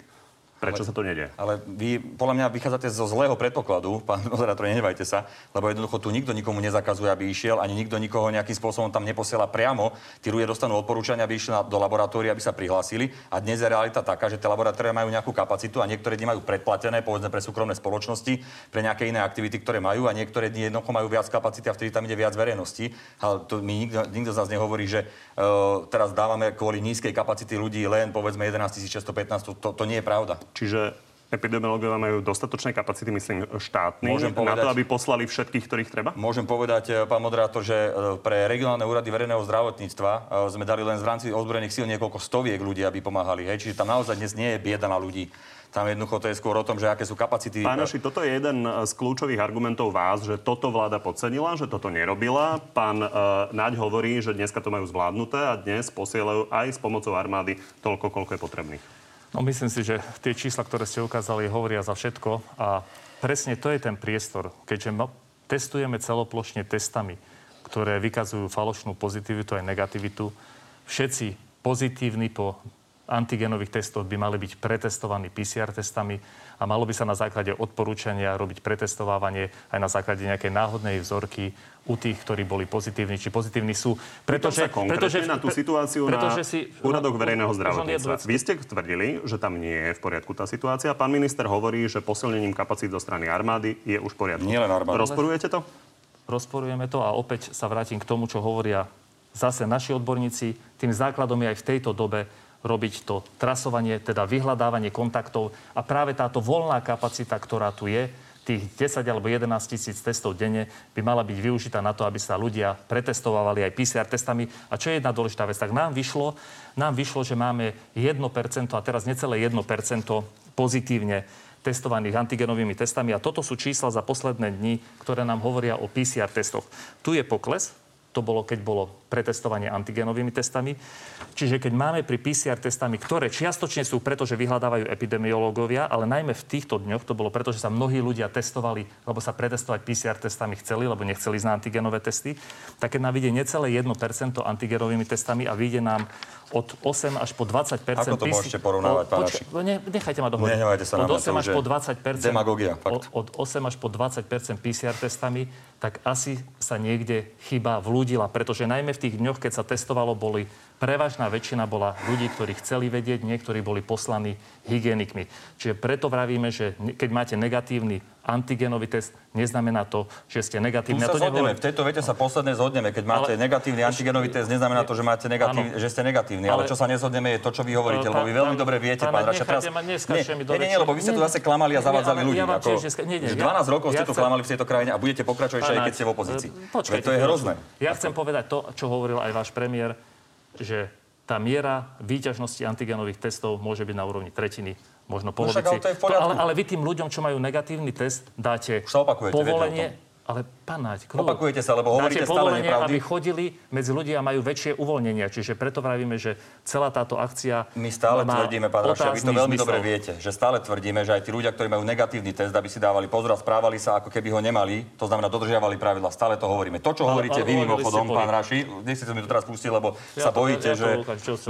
Prečo sa to nedie? Ale vy podľa mňa vychádzate zo zlého predpokladu, pán moderátor, nenevajte sa, lebo jednoducho tu nikto nikomu nezakazuje, aby išiel, ani nikto nikoho nejakým spôsobom tam neposiela priamo. Tí ľudia dostanú odporúčania, aby išli do laboratória, aby sa prihlásili. A dnes je realita taká, že tie laboratória majú nejakú kapacitu a niektoré dni majú predplatené, povedzme pre súkromné spoločnosti, pre nejaké iné aktivity, ktoré majú a niektoré dni jednoducho majú viac kapacity a vtedy tam ide viac verejnosti. Ale to mi nikto, nikto z nás nehovorí, že uh, teraz dávame kvôli nízkej kapacity ľudí len povedzme 11 615. To, to, to nie je pravda. Čiže epidemiológovia majú dostatočné kapacity, myslím, štátne, Môžem na to, povedať- aby poslali všetkých, ktorých treba? Môžem povedať, e, pán moderátor, že e, pre regionálne úrady verejného zdravotníctva e, sme dali len v rámci ozbrojených síl niekoľko stoviek ľudí, aby pomáhali. Hej? Čiže tam naozaj dnes nie je bieda na ľudí. Tam jednoducho to je skôr o tom, že aké sú kapacity. Pán Naši, toto je jeden z kľúčových argumentov vás, že toto vláda podcenila, že toto nerobila. Pán uh, Naď hovorí, že dneska to majú zvládnuté a dnes posielajú aj s pomocou armády toľko, koľko je potrebných. No myslím si, že tie čísla, ktoré ste ukázali, hovoria za všetko a presne to je ten priestor. Keďže testujeme celoplošne testami, ktoré vykazujú falošnú pozitivitu aj negativitu, všetci pozitívni po antigenových testoch by mali byť pretestovaní PCR testami a malo by sa na základe odporúčania robiť pretestovávanie aj na základe nejakej náhodnej vzorky u tých, ktorí boli pozitívni, či pozitívni sú. Pretože, sa konkrétne na tú situáciu pretože na si- úradoch verejného Už len zdravotníctva. Vy ste tvrdili, že tam nie je v poriadku tá situácia. Pán minister hovorí, že posilnením kapacít zo strany armády je už v poriadku. Nie len armády. Rozporujete to? rozporujeme to a opäť sa vrátim k tomu, čo hovoria zase naši odborníci. Tým základom je aj v tejto dobe robiť to trasovanie, teda vyhľadávanie kontaktov a práve táto voľná kapacita, ktorá tu je, tých 10 alebo 11 tisíc testov denne by mala byť využitá na to, aby sa ľudia pretestovali aj PCR testami. A čo je jedna dôležitá vec, tak nám vyšlo, nám vyšlo, že máme 1% a teraz necelé 1% pozitívne testovaných antigenovými testami. A toto sú čísla za posledné dni, ktoré nám hovoria o PCR testoch. Tu je pokles, to bolo, keď bolo pretestovanie antigenovými testami. Čiže keď máme pri PCR testami, ktoré čiastočne sú preto, že vyhľadávajú epidemiológovia, ale najmä v týchto dňoch to bolo preto, že sa mnohí ľudia testovali, lebo sa pretestovať PCR testami chceli, lebo nechceli ísť na antigenové testy, tak keď nám vyjde necelé 1% antigenovými testami a vyjde nám od 8 až po 20 Ako to môžete porovnávať, pán Raši? ne, Nechajte ma dohovoriť. Nehnevajte sa na Od mňa, 8 to až po 20 demagogia, fakt. Od, od 8 až po 20% PCR testami, tak asi sa niekde chyba vlúdila, pretože najmä v tých dňoch, keď sa testovalo, boli prevažná väčšina bola ľudí, ktorí chceli vedieť, niektorí boli poslaní hygienikmi. Čiže preto vravíme, že keď máte negatívny antigenový test, neznamená to, že ste Tu negatívni. sa A to zhodneme, v tejto vete sa posledne zhodneme. Keď máte Ale- negatívny antigenový test, neznamená to, že, máte negatív, Áno. že ste negatívni. Ale... Ale- čo sa nezhodneme, je to, čo vy hovoríte, lebo vy veľmi dobre viete, pán Raša. do nie, nie, nie, lebo vy ste tu zase klamali a zavádzali ľudí. ja vám ako, tiež neska- nie, nie, že ja- 12 rokov ste ja tu chcem- klamali v tejto krajine a budete pokračovať aj keď ste v opozícii. Počkajte, to je hrozné. Ja chcem povedať to, čo hovoril aj váš premiér, že tá miera výťažnosti antigenových testov môže byť na úrovni tretiny, možno však, polovici. ale to je v poriadku. ale, ale vy tým ľuďom, čo majú negatívny test, dáte povolenie. Ale Naď, kľud. Opakujete sa, lebo hovoríte stále nepravdy. aby chodili medzi ľudia a majú väčšie uvoľnenia. Čiže preto vravíme, že celá táto akcia My stále má tvrdíme, pán Raša, vy to veľmi zmysel. dobre viete, že stále tvrdíme, že aj tí ľudia, ktorí majú negatívny test, aby si dávali pozor a správali sa, ako keby ho nemali, to znamená dodržiavali pravidla, stále to hovoríme. To, čo Ale- hovoríte ale vy mimochodom, pán Raši, nechcete mi to teraz pustiť, lebo Ja sa to- bojíte, ja že...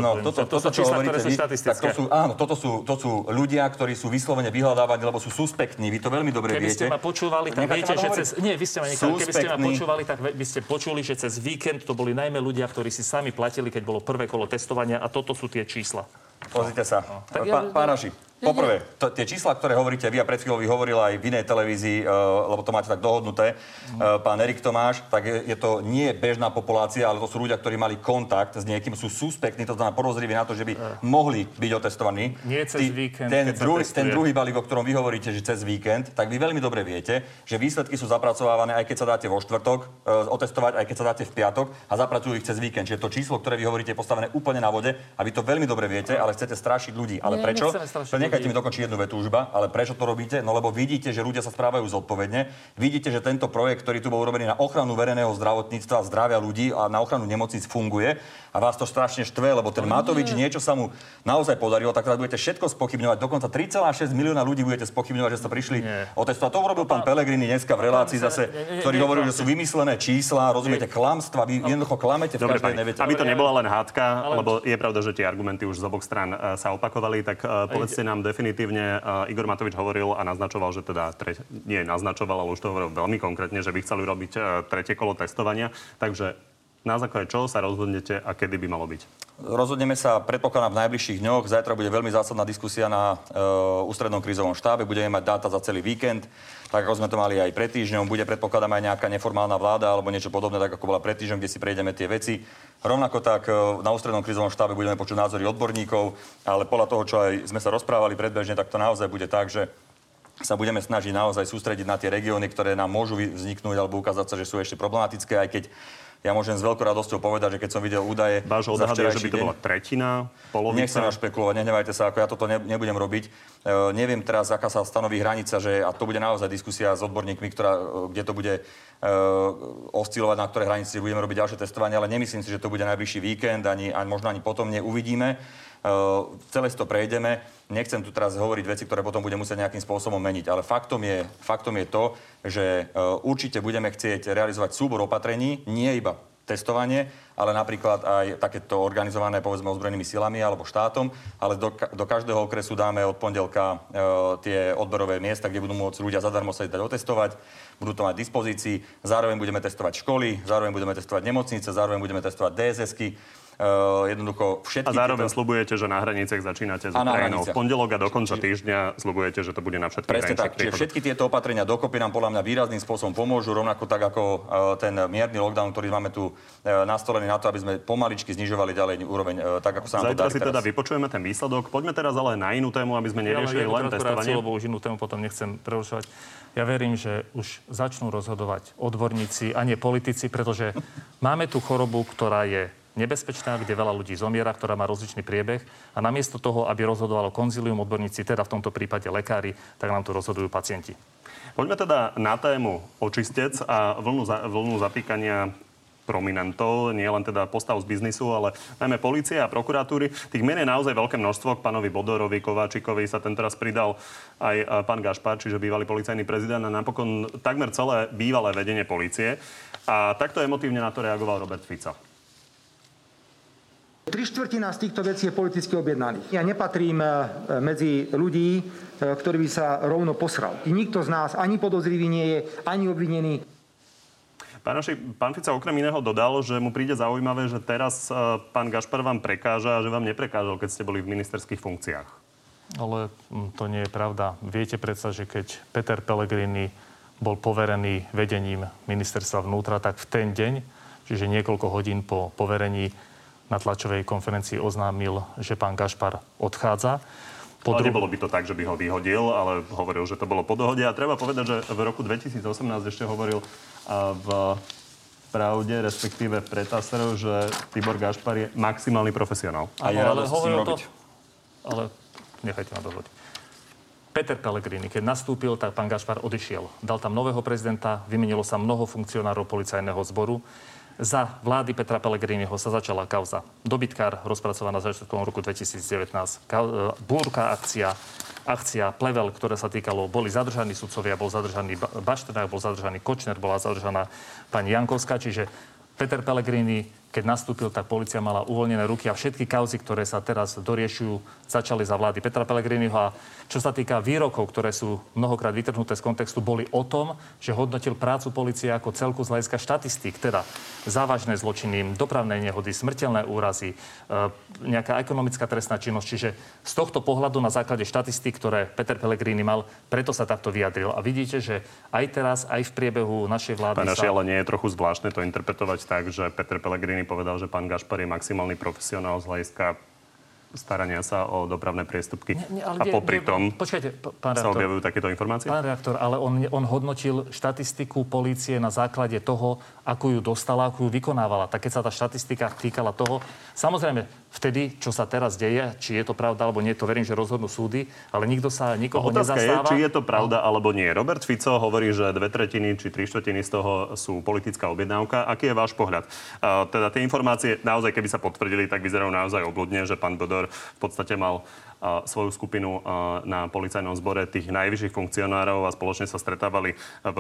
No, toto, To- to toto, čo hovoríte vy, tak to sú, áno, toto sú, to sú ľudia, ktorí sú vyslovene vyhľadávaní, lebo sú suspektní. Vy to veľmi dobre Keby viete. ste ma počúvali, tak viete, že cez... Nie, vy ste ma nechali. Keby ste ma počúvali, tak by ste počuli, že cez víkend to boli najmä ľudia, ktorí si sami platili, keď bolo prvé kolo testovania a toto sú tie čísla. Pozrite sa. Tak ja- Pán, Raši, poprvé, to, tie čísla, ktoré hovoríte vy a pred chvíľou hovoril aj v inej televízii, uh, lebo to máte tak dohodnuté, uh, pán Erik Tomáš, tak je, je to nie bežná populácia, ale to sú ľudia, ktorí mali kontakt s niekým, sú suspektní, to znamená podozriví na to, že by mohli byť otestovaní. Nie cez víkend, ten, druhý, ten druhý balík, o ktorom vy hovoríte, že cez víkend, tak vy veľmi dobre viete, že výsledky sú zapracovávané, aj keď sa dáte vo štvrtok, uh, otestovať, aj keď sa dáte v piatok a zapracujú ich cez víkend. Čiže to číslo, ktoré vy hovoríte, je postavené úplne na vode a vy to veľmi dobre viete, ale chcete strašiť ľudí. Ale Nie, prečo? To nechajte ľudí. mi dokončiť jednu vetu už iba, ale prečo to robíte? No lebo vidíte, že ľudia sa správajú zodpovedne. Vidíte, že tento projekt, ktorý tu bol urobený na ochranu verejného zdravotníctva, zdravia ľudí a na ochranu nemocníc funguje a vás to strašne štve, lebo ten Matovič niečo sa mu naozaj podarilo, tak teraz budete všetko spochybňovať. Dokonca 3,6 milióna ľudí budete spochybňovať, že ste prišli Nie. otestovať. To urobil pán Pelegrini dneska v relácii zase, ktorý hovoril, že sú vymyslené čísla, rozumiete, klamstva, vy jednoducho klamete v Dobre, každej pani, nevete. aby to Ale nebola len hádka, Ale- lebo je pravda, že tie argumenty už z oboch strán e, sa opakovali, tak e, povedzte nám definitívne, e, Igor Matovič hovoril a naznačoval, že teda, tre, nie naznačoval, ale už to hovoril veľmi konkrétne, že by chceli robiť tretie kolo testovania. Takže na základe čoho sa rozhodnete a kedy by malo byť? Rozhodneme sa, predpokladám, v najbližších dňoch. Zajtra bude veľmi zásadná diskusia na uh, ústrednom krízovom štábe. Budeme mať dáta za celý víkend, tak ako sme to mali aj pred týždňom. Bude predpokladám aj nejaká neformálna vláda alebo niečo podobné, tak ako bola pred týždňom, kde si prejdeme tie veci. Rovnako tak uh, na ústrednom krízovom štábe budeme počuť názory odborníkov, ale podľa toho, čo aj sme sa rozprávali predbežne, tak to naozaj bude tak, že sa budeme snažiť naozaj sústrediť na tie regióny, ktoré nám môžu vzniknúť alebo ukázať sa, že sú ešte problematické, aj keď ja môžem s veľkou radosťou povedať, že keď som videl údaje Váš odhad je, že by to deň- bola tretina, polovica? Nechcem špekulovať, nehnevajte sa, ako ja toto ne, nebudem robiť. E, neviem teraz, aká sa stanoví hranica, že, a to bude naozaj diskusia s odborníkmi, ktorá, e, kde to bude e, oscilovať, na ktorej hranici budeme robiť ďalšie testovanie, ale nemyslím si, že to bude najbližší víkend, ani, ani možno ani potom neuvidíme. Uh, celé si to prejdeme. Nechcem tu teraz hovoriť veci, ktoré potom bude musieť nejakým spôsobom meniť, ale faktom je, faktom je to, že uh, určite budeme chcieť realizovať súbor opatrení, nie iba testovanie, ale napríklad aj takéto organizované povedzme ozbrojenými silami alebo štátom, ale do, do každého okresu dáme od pondelka e, tie odberové miesta, kde budú môcť ľudia zadarmo sa dať otestovať, budú to mať dispozícii, zároveň budeme testovať školy, zároveň budeme testovať nemocnice, zároveň budeme testovať DSSky. Uh, jednoducho všetky A zároveň tieto... slubujete, že na hraniciach začínate s A na Ukrajinou. V pondelok a do konca týždňa slubujete, že to bude na všetkých Presne tak. Čiže všetky tieto opatrenia dokopy nám podľa mňa výrazným spôsobom pomôžu, rovnako tak ako uh, ten mierny lockdown, ktorý máme tu uh, nastolený na to, aby sme pomaličky znižovali ďalej úroveň, uh, tak ako sa nám Zajtra si teda vypočujeme ten výsledok. Poďme teraz ale na inú tému, aby sme neriešili len testovanie. lebo už inú tému potom nechcem prerušovať. Ja verím, že už začnú rozhodovať odborníci a nie politici, pretože máme tu chorobu, ktorá je nebezpečná, kde veľa ľudí zomiera, ktorá má rozličný priebeh a namiesto toho, aby rozhodovalo konzilium odborníci, teda v tomto prípade lekári, tak nám tu rozhodujú pacienti. Poďme teda na tému očistec a vlnu, za, vlnu zapíkania prominentov, nie len teda postav z biznisu, ale najmä policie a prokuratúry. Tých mien je naozaj veľké množstvo. K pánovi Bodorovi, Kováčikovi sa ten teraz pridal aj e, pán Gašpar, čiže bývalý policajný prezident a napokon takmer celé bývalé vedenie policie. A takto emotívne na to reagoval Robert Fico. Tri štvrtina z týchto vecí je politicky objednaných. Ja nepatrím e, medzi ľudí, e, ktorý by sa rovno posral. I nikto z nás ani podozrivý nie je, ani obvinený. Pán, Naši, pán Fica okrem iného dodal, že mu príde zaujímavé, že teraz e, pán Gašpar vám prekáža a že vám neprekážal, keď ste boli v ministerských funkciách. Ale mm, to nie je pravda. Viete predsa, že keď Peter Pellegrini bol poverený vedením ministerstva vnútra, tak v ten deň, čiže niekoľko hodín po poverení na tlačovej konferencii oznámil, že pán Gašpar odchádza. Po ale nebolo by to tak, že by ho vyhodil, ale hovoril, že to bolo po dohode. A treba povedať, že v roku 2018 ešte hovoril v pravde, respektíve pre TASR, že Tibor Gašpar je maximálny profesionál. A je ale hovoril to, robiť. ale nechajte ma dohodiť. Peter Pellegrini, keď nastúpil, tak pán Gašpar odišiel. Dal tam nového prezidenta, vymenilo sa mnoho funkcionárov policajného zboru. Za vlády Petra Pellegriniho sa začala kauza Dobytkár, rozpracovaná začiatkom roku 2019. Kau, e, búrka akcia, akcia Plevel, ktoré sa týkalo, boli zadržaní sudcovia, bol zadržaný Ba- Bašternák, bol zadržaný Kočner, bola zadržaná pani Jankovská, čiže Peter Pellegrini, keď nastúpil, tak policia mala uvoľnené ruky a všetky kauzy, ktoré sa teraz doriešujú, začali za vlády Petra Pellegriniho. A čo sa týka výrokov, ktoré sú mnohokrát vytrhnuté z kontextu, boli o tom, že hodnotil prácu policie ako celku z hľadiska štatistík, teda závažné zločiny, dopravné nehody, smrteľné úrazy, e, nejaká ekonomická trestná činnosť. Čiže z tohto pohľadu na základe štatistík, ktoré Peter Pellegrini mal, preto sa takto vyjadril. A vidíte, že aj teraz, aj v priebehu našej vlády Naši, sa... ale nie je trochu zvláštne to interpretovať tak, že Peter Pellegrini povedal, že pán Gašpar je maximálny profesionál z hľadiska starania sa o dopravné priestupky. Nie, nie, ale a nie, popri nie, tom Počkajte, pán sa redaktor. objavujú takéto informácie? Pán reaktor, ale on, on hodnotil štatistiku polície na základe toho, ako ju dostala, ako ju vykonávala. Tak keď sa tá štatistika týkala toho, samozrejme, vtedy, čo sa teraz deje, či je to pravda alebo nie, to verím, že rozhodnú súdy, ale nikto sa nikoho No, Otázka je, nezastáva. či je to pravda alebo nie. Robert Fico hovorí, že dve tretiny či tri štvrtiny z toho sú politická objednávka. Aký je váš pohľad? Uh, teda tie informácie naozaj, keby sa potvrdili, tak vyzerajú naozaj obludne, že pán Bodor v podstate mal svoju skupinu na policajnom zbore tých najvyšších funkcionárov a spoločne sa stretávali v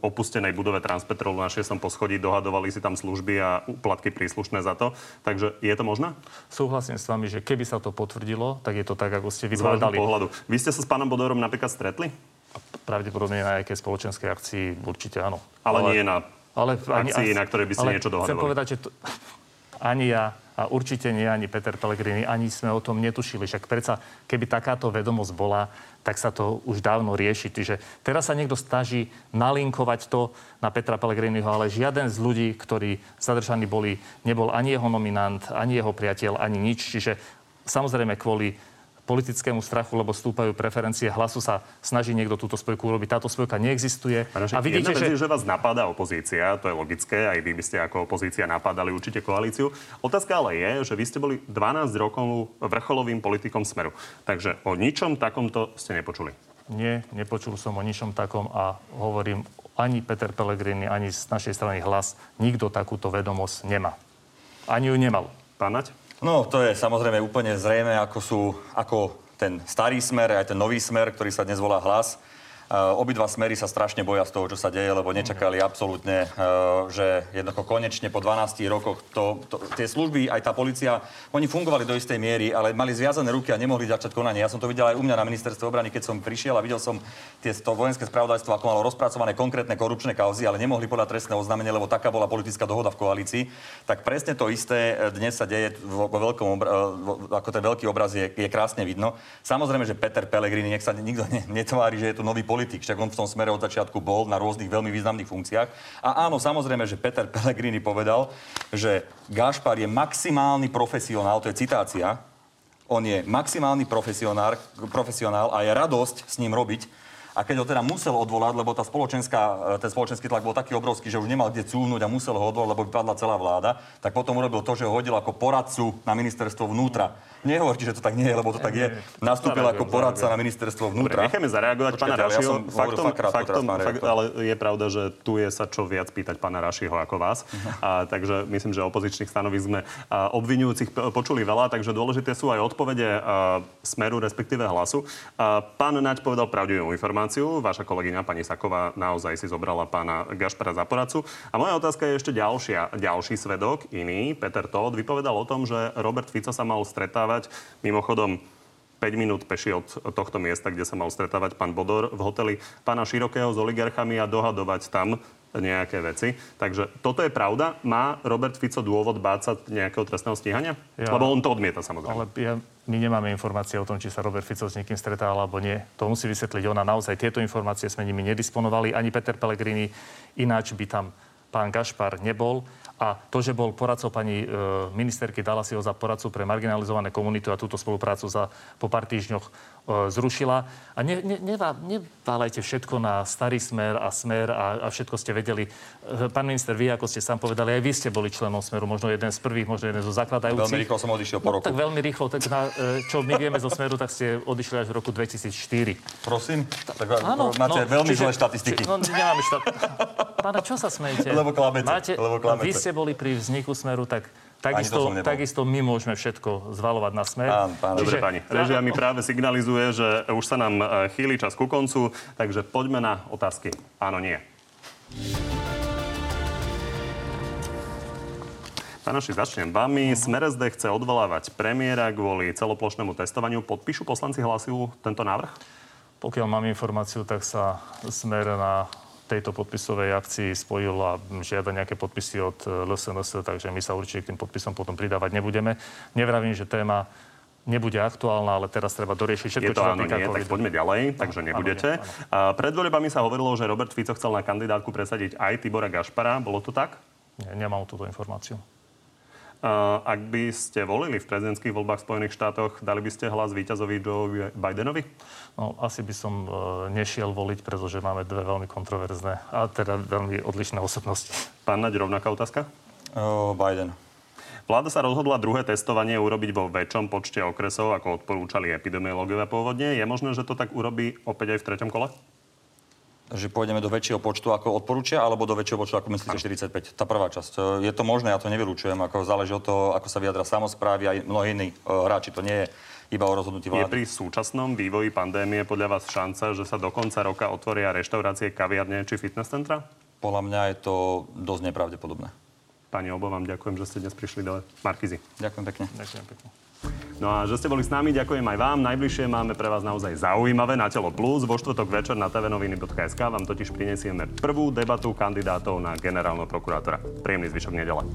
opustenej budove Transpetrolu na 6. poschodí, dohadovali si tam služby a úplatky príslušné za to. Takže je to možné? Súhlasím s vami, že keby sa to potvrdilo, tak je to tak, ako ste Z vypovedali. pohľadu. Vy ste sa s pánom Bodorom napríklad stretli? Pravdepodobne na nejakej spoločenskej akcii určite áno. Ale, nie na ale akcii, na ktorej by ste ale niečo Chcem dohadovali. povedať, že to, ani ja a určite nie ani Peter Pellegrini, ani sme o tom netušili. Však predsa, keby takáto vedomosť bola, tak sa to už dávno rieši. Čiže teraz sa niekto snaží nalinkovať to na Petra Pellegriniho, ale žiaden z ľudí, ktorí zadržaní boli, nebol ani jeho nominant, ani jeho priateľ, ani nič. Čiže samozrejme kvôli politickému strachu, lebo stúpajú preferencie hlasu, sa snaží niekto túto spojku urobiť. Táto spojka neexistuje. Pane, A vidíte, že... že vás napadá opozícia, to je logické, aj vy by ste ako opozícia napádali určite koalíciu. Otázka ale je, že vy ste boli 12 rokov vrcholovým politikom Smeru. Takže o ničom takomto ste nepočuli. Nie, nepočul som o ničom takom a hovorím, ani Peter Pellegrini, ani z našej strany hlas, nikto takúto vedomosť nemá. Ani ju nemal. Pán Nať? No, to je samozrejme úplne zrejme, ako sú, ako ten starý smer, aj ten nový smer, ktorý sa dnes volá hlas, obidva smery sa strašne boja z toho, čo sa deje, lebo nečakali absolútne, že jednoducho konečne po 12 rokoch to, to, tie služby, aj tá policia, oni fungovali do istej miery, ale mali zviazané ruky a nemohli začať konanie. Ja som to videl aj u mňa na ministerstve obrany, keď som prišiel a videl som tie, to vojenské spravodajstvo, ako malo rozpracované konkrétne korupčné kauzy, ale nemohli podať trestné oznámenie, lebo taká bola politická dohoda v koalícii. Tak presne to isté dnes sa deje vo, vo veľkom, obra, ako ten veľký obraz je, je krásne vidno. Samozrejme, že Peter Pellegrini, nech sa nikto ne, netvári, že je to nový politik, však on v tom smere od začiatku bol na rôznych veľmi významných funkciách. A áno, samozrejme, že Peter Pellegrini povedal, že Gašpar je maximálny profesionál, to je citácia, on je maximálny profesionál, profesionál a je radosť s ním robiť, a keď ho teda musel odvolať, lebo tá spoločenská, ten spoločenský tlak bol taký obrovský, že už nemal kde cúvnuť a musel ho odvolať, lebo vypadla celá vláda, tak potom urobil to, že ho hodil ako poradcu na ministerstvo vnútra. Nehovorte, že to tak nie je, lebo to tak je. Nastúpil ako poradca na ministerstvo vnútra. Dobre, necháme zareagovať pána Rašiho. Ja faktom, faktom, fakt, ale je pravda, že tu je sa čo viac pýtať pána Rašiho ako vás. Uh-huh. A, takže myslím, že opozičných stanovisk sme a, obvinujúcich počuli veľa, takže dôležité sú aj odpovede a, smeru, respektíve hlasu. A, pán Naď povedal pravdivú informáciu. Vaša kolegyňa pani Saková naozaj si zobrala pána Gašpara za poradcu. A moja otázka je ešte ďalšia. Ďalší svedok, iný, Peter Todd, vypovedal o tom, že Robert Fico sa mal stretávať stretávať. Mimochodom, 5 minút peši od tohto miesta, kde sa mal stretávať pán Bodor v hoteli pána Širokého s oligarchami a dohadovať tam nejaké veci. Takže toto je pravda. Má Robert Fico dôvod báť sa nejakého trestného stíhania? Ja, Lebo on to odmieta samozrejme. Ale ja, my nemáme informácie o tom, či sa Robert Fico s niekým stretá alebo nie. To musí vysvetliť ona. Naozaj tieto informácie sme nimi nedisponovali. Ani Peter Pellegrini ináč by tam pán Gašpar nebol. A to, že bol poradcov pani e, ministerky, dala si ho za poradcu pre marginalizované komunity a túto spoluprácu za po pár týždňoch zrušila. A ne, ne, neválajte všetko na starý smer a smer a, a všetko ste vedeli. E, pán minister, vy, ako ste sám povedali, aj vy ste boli členom smeru, možno jeden z prvých, možno jeden zo zakladajúcich. Veľmi rýchlo som odišiel po no, roku. tak veľmi rýchlo. Tak na, e, čo my vieme zo smeru, tak ste odišli až v roku 2004. Prosím? Tak áno, máte no, veľmi zlé štatistiky. No, nemáme štat... Pána, čo sa smejete? Lebo klamete. Máte, lebo klamete. Vy ste boli pri vzniku Smeru, tak Takisto, takisto my môžeme všetko zvalovať na smer. Pán, pán, Dobre, pani. Režia mi práve signalizuje, že už sa nám e, chýli čas ku koncu, takže poďme na otázky. Áno, nie. Panoši, začnem vami. Smer SD chce odvolávať premiéra kvôli celoplošnému testovaniu. Podpíšu poslanci hlasujú tento návrh? Pokiaľ mám informáciu, tak sa Smer na tejto podpisovej akcii spojil a žiada nejaké podpisy od LSNS, takže my sa určite k tým podpisom potom pridávať nebudeme. Nevravím, že téma nebude aktuálna, ale teraz treba doriešiť všetko, je to čo áno, nie, tak poďme ďalej, takže nebudete. Áno, áno. Pred voľbami sa hovorilo, že Robert Fico chcel na kandidátku presadiť aj Tibora Gašpara. Bolo to tak? Nie, nemám túto informáciu. Ak by ste volili v prezidentských voľbách v Spojených štátoch, dali by ste hlas víťazovi Joe Bidenovi? No, asi by som e, nešiel voliť, pretože máme dve veľmi kontroverzné a teda veľmi odlišné osobnosti. Pán Naď, rovnaká otázka? Uh, Biden. Vláda sa rozhodla druhé testovanie urobiť vo väčšom počte okresov, ako odporúčali epidemiológovia pôvodne. Je možné, že to tak urobí opäť aj v treťom kole? Že pôjdeme do väčšieho počtu, ako odporúčia, alebo do väčšieho počtu, ako myslíte, 45? Tá prvá časť. Je to možné, ja to nevylučujem, ako záleží od toho, ako sa vyjadra samozprávy a mnohí iní uh, hráči. To nie je iba o rozhodnutí vlády. Je pri súčasnom vývoji pandémie podľa vás šanca, že sa do konca roka otvoria reštaurácie, kaviarne či fitness centra? Podľa mňa je to dosť nepravdepodobné. Pani Obo, vám ďakujem, že ste dnes prišli do Markizy. Ďakujem pekne. Ďakujem pekne. No a že ste boli s nami, ďakujem aj vám. Najbližšie máme pre vás naozaj zaujímavé na Telo Plus. Vo štvrtok večer na tvnoviny.sk vám totiž prinesieme prvú debatu kandidátov na generálneho prokurátora. Príjemný zvyšok nedele.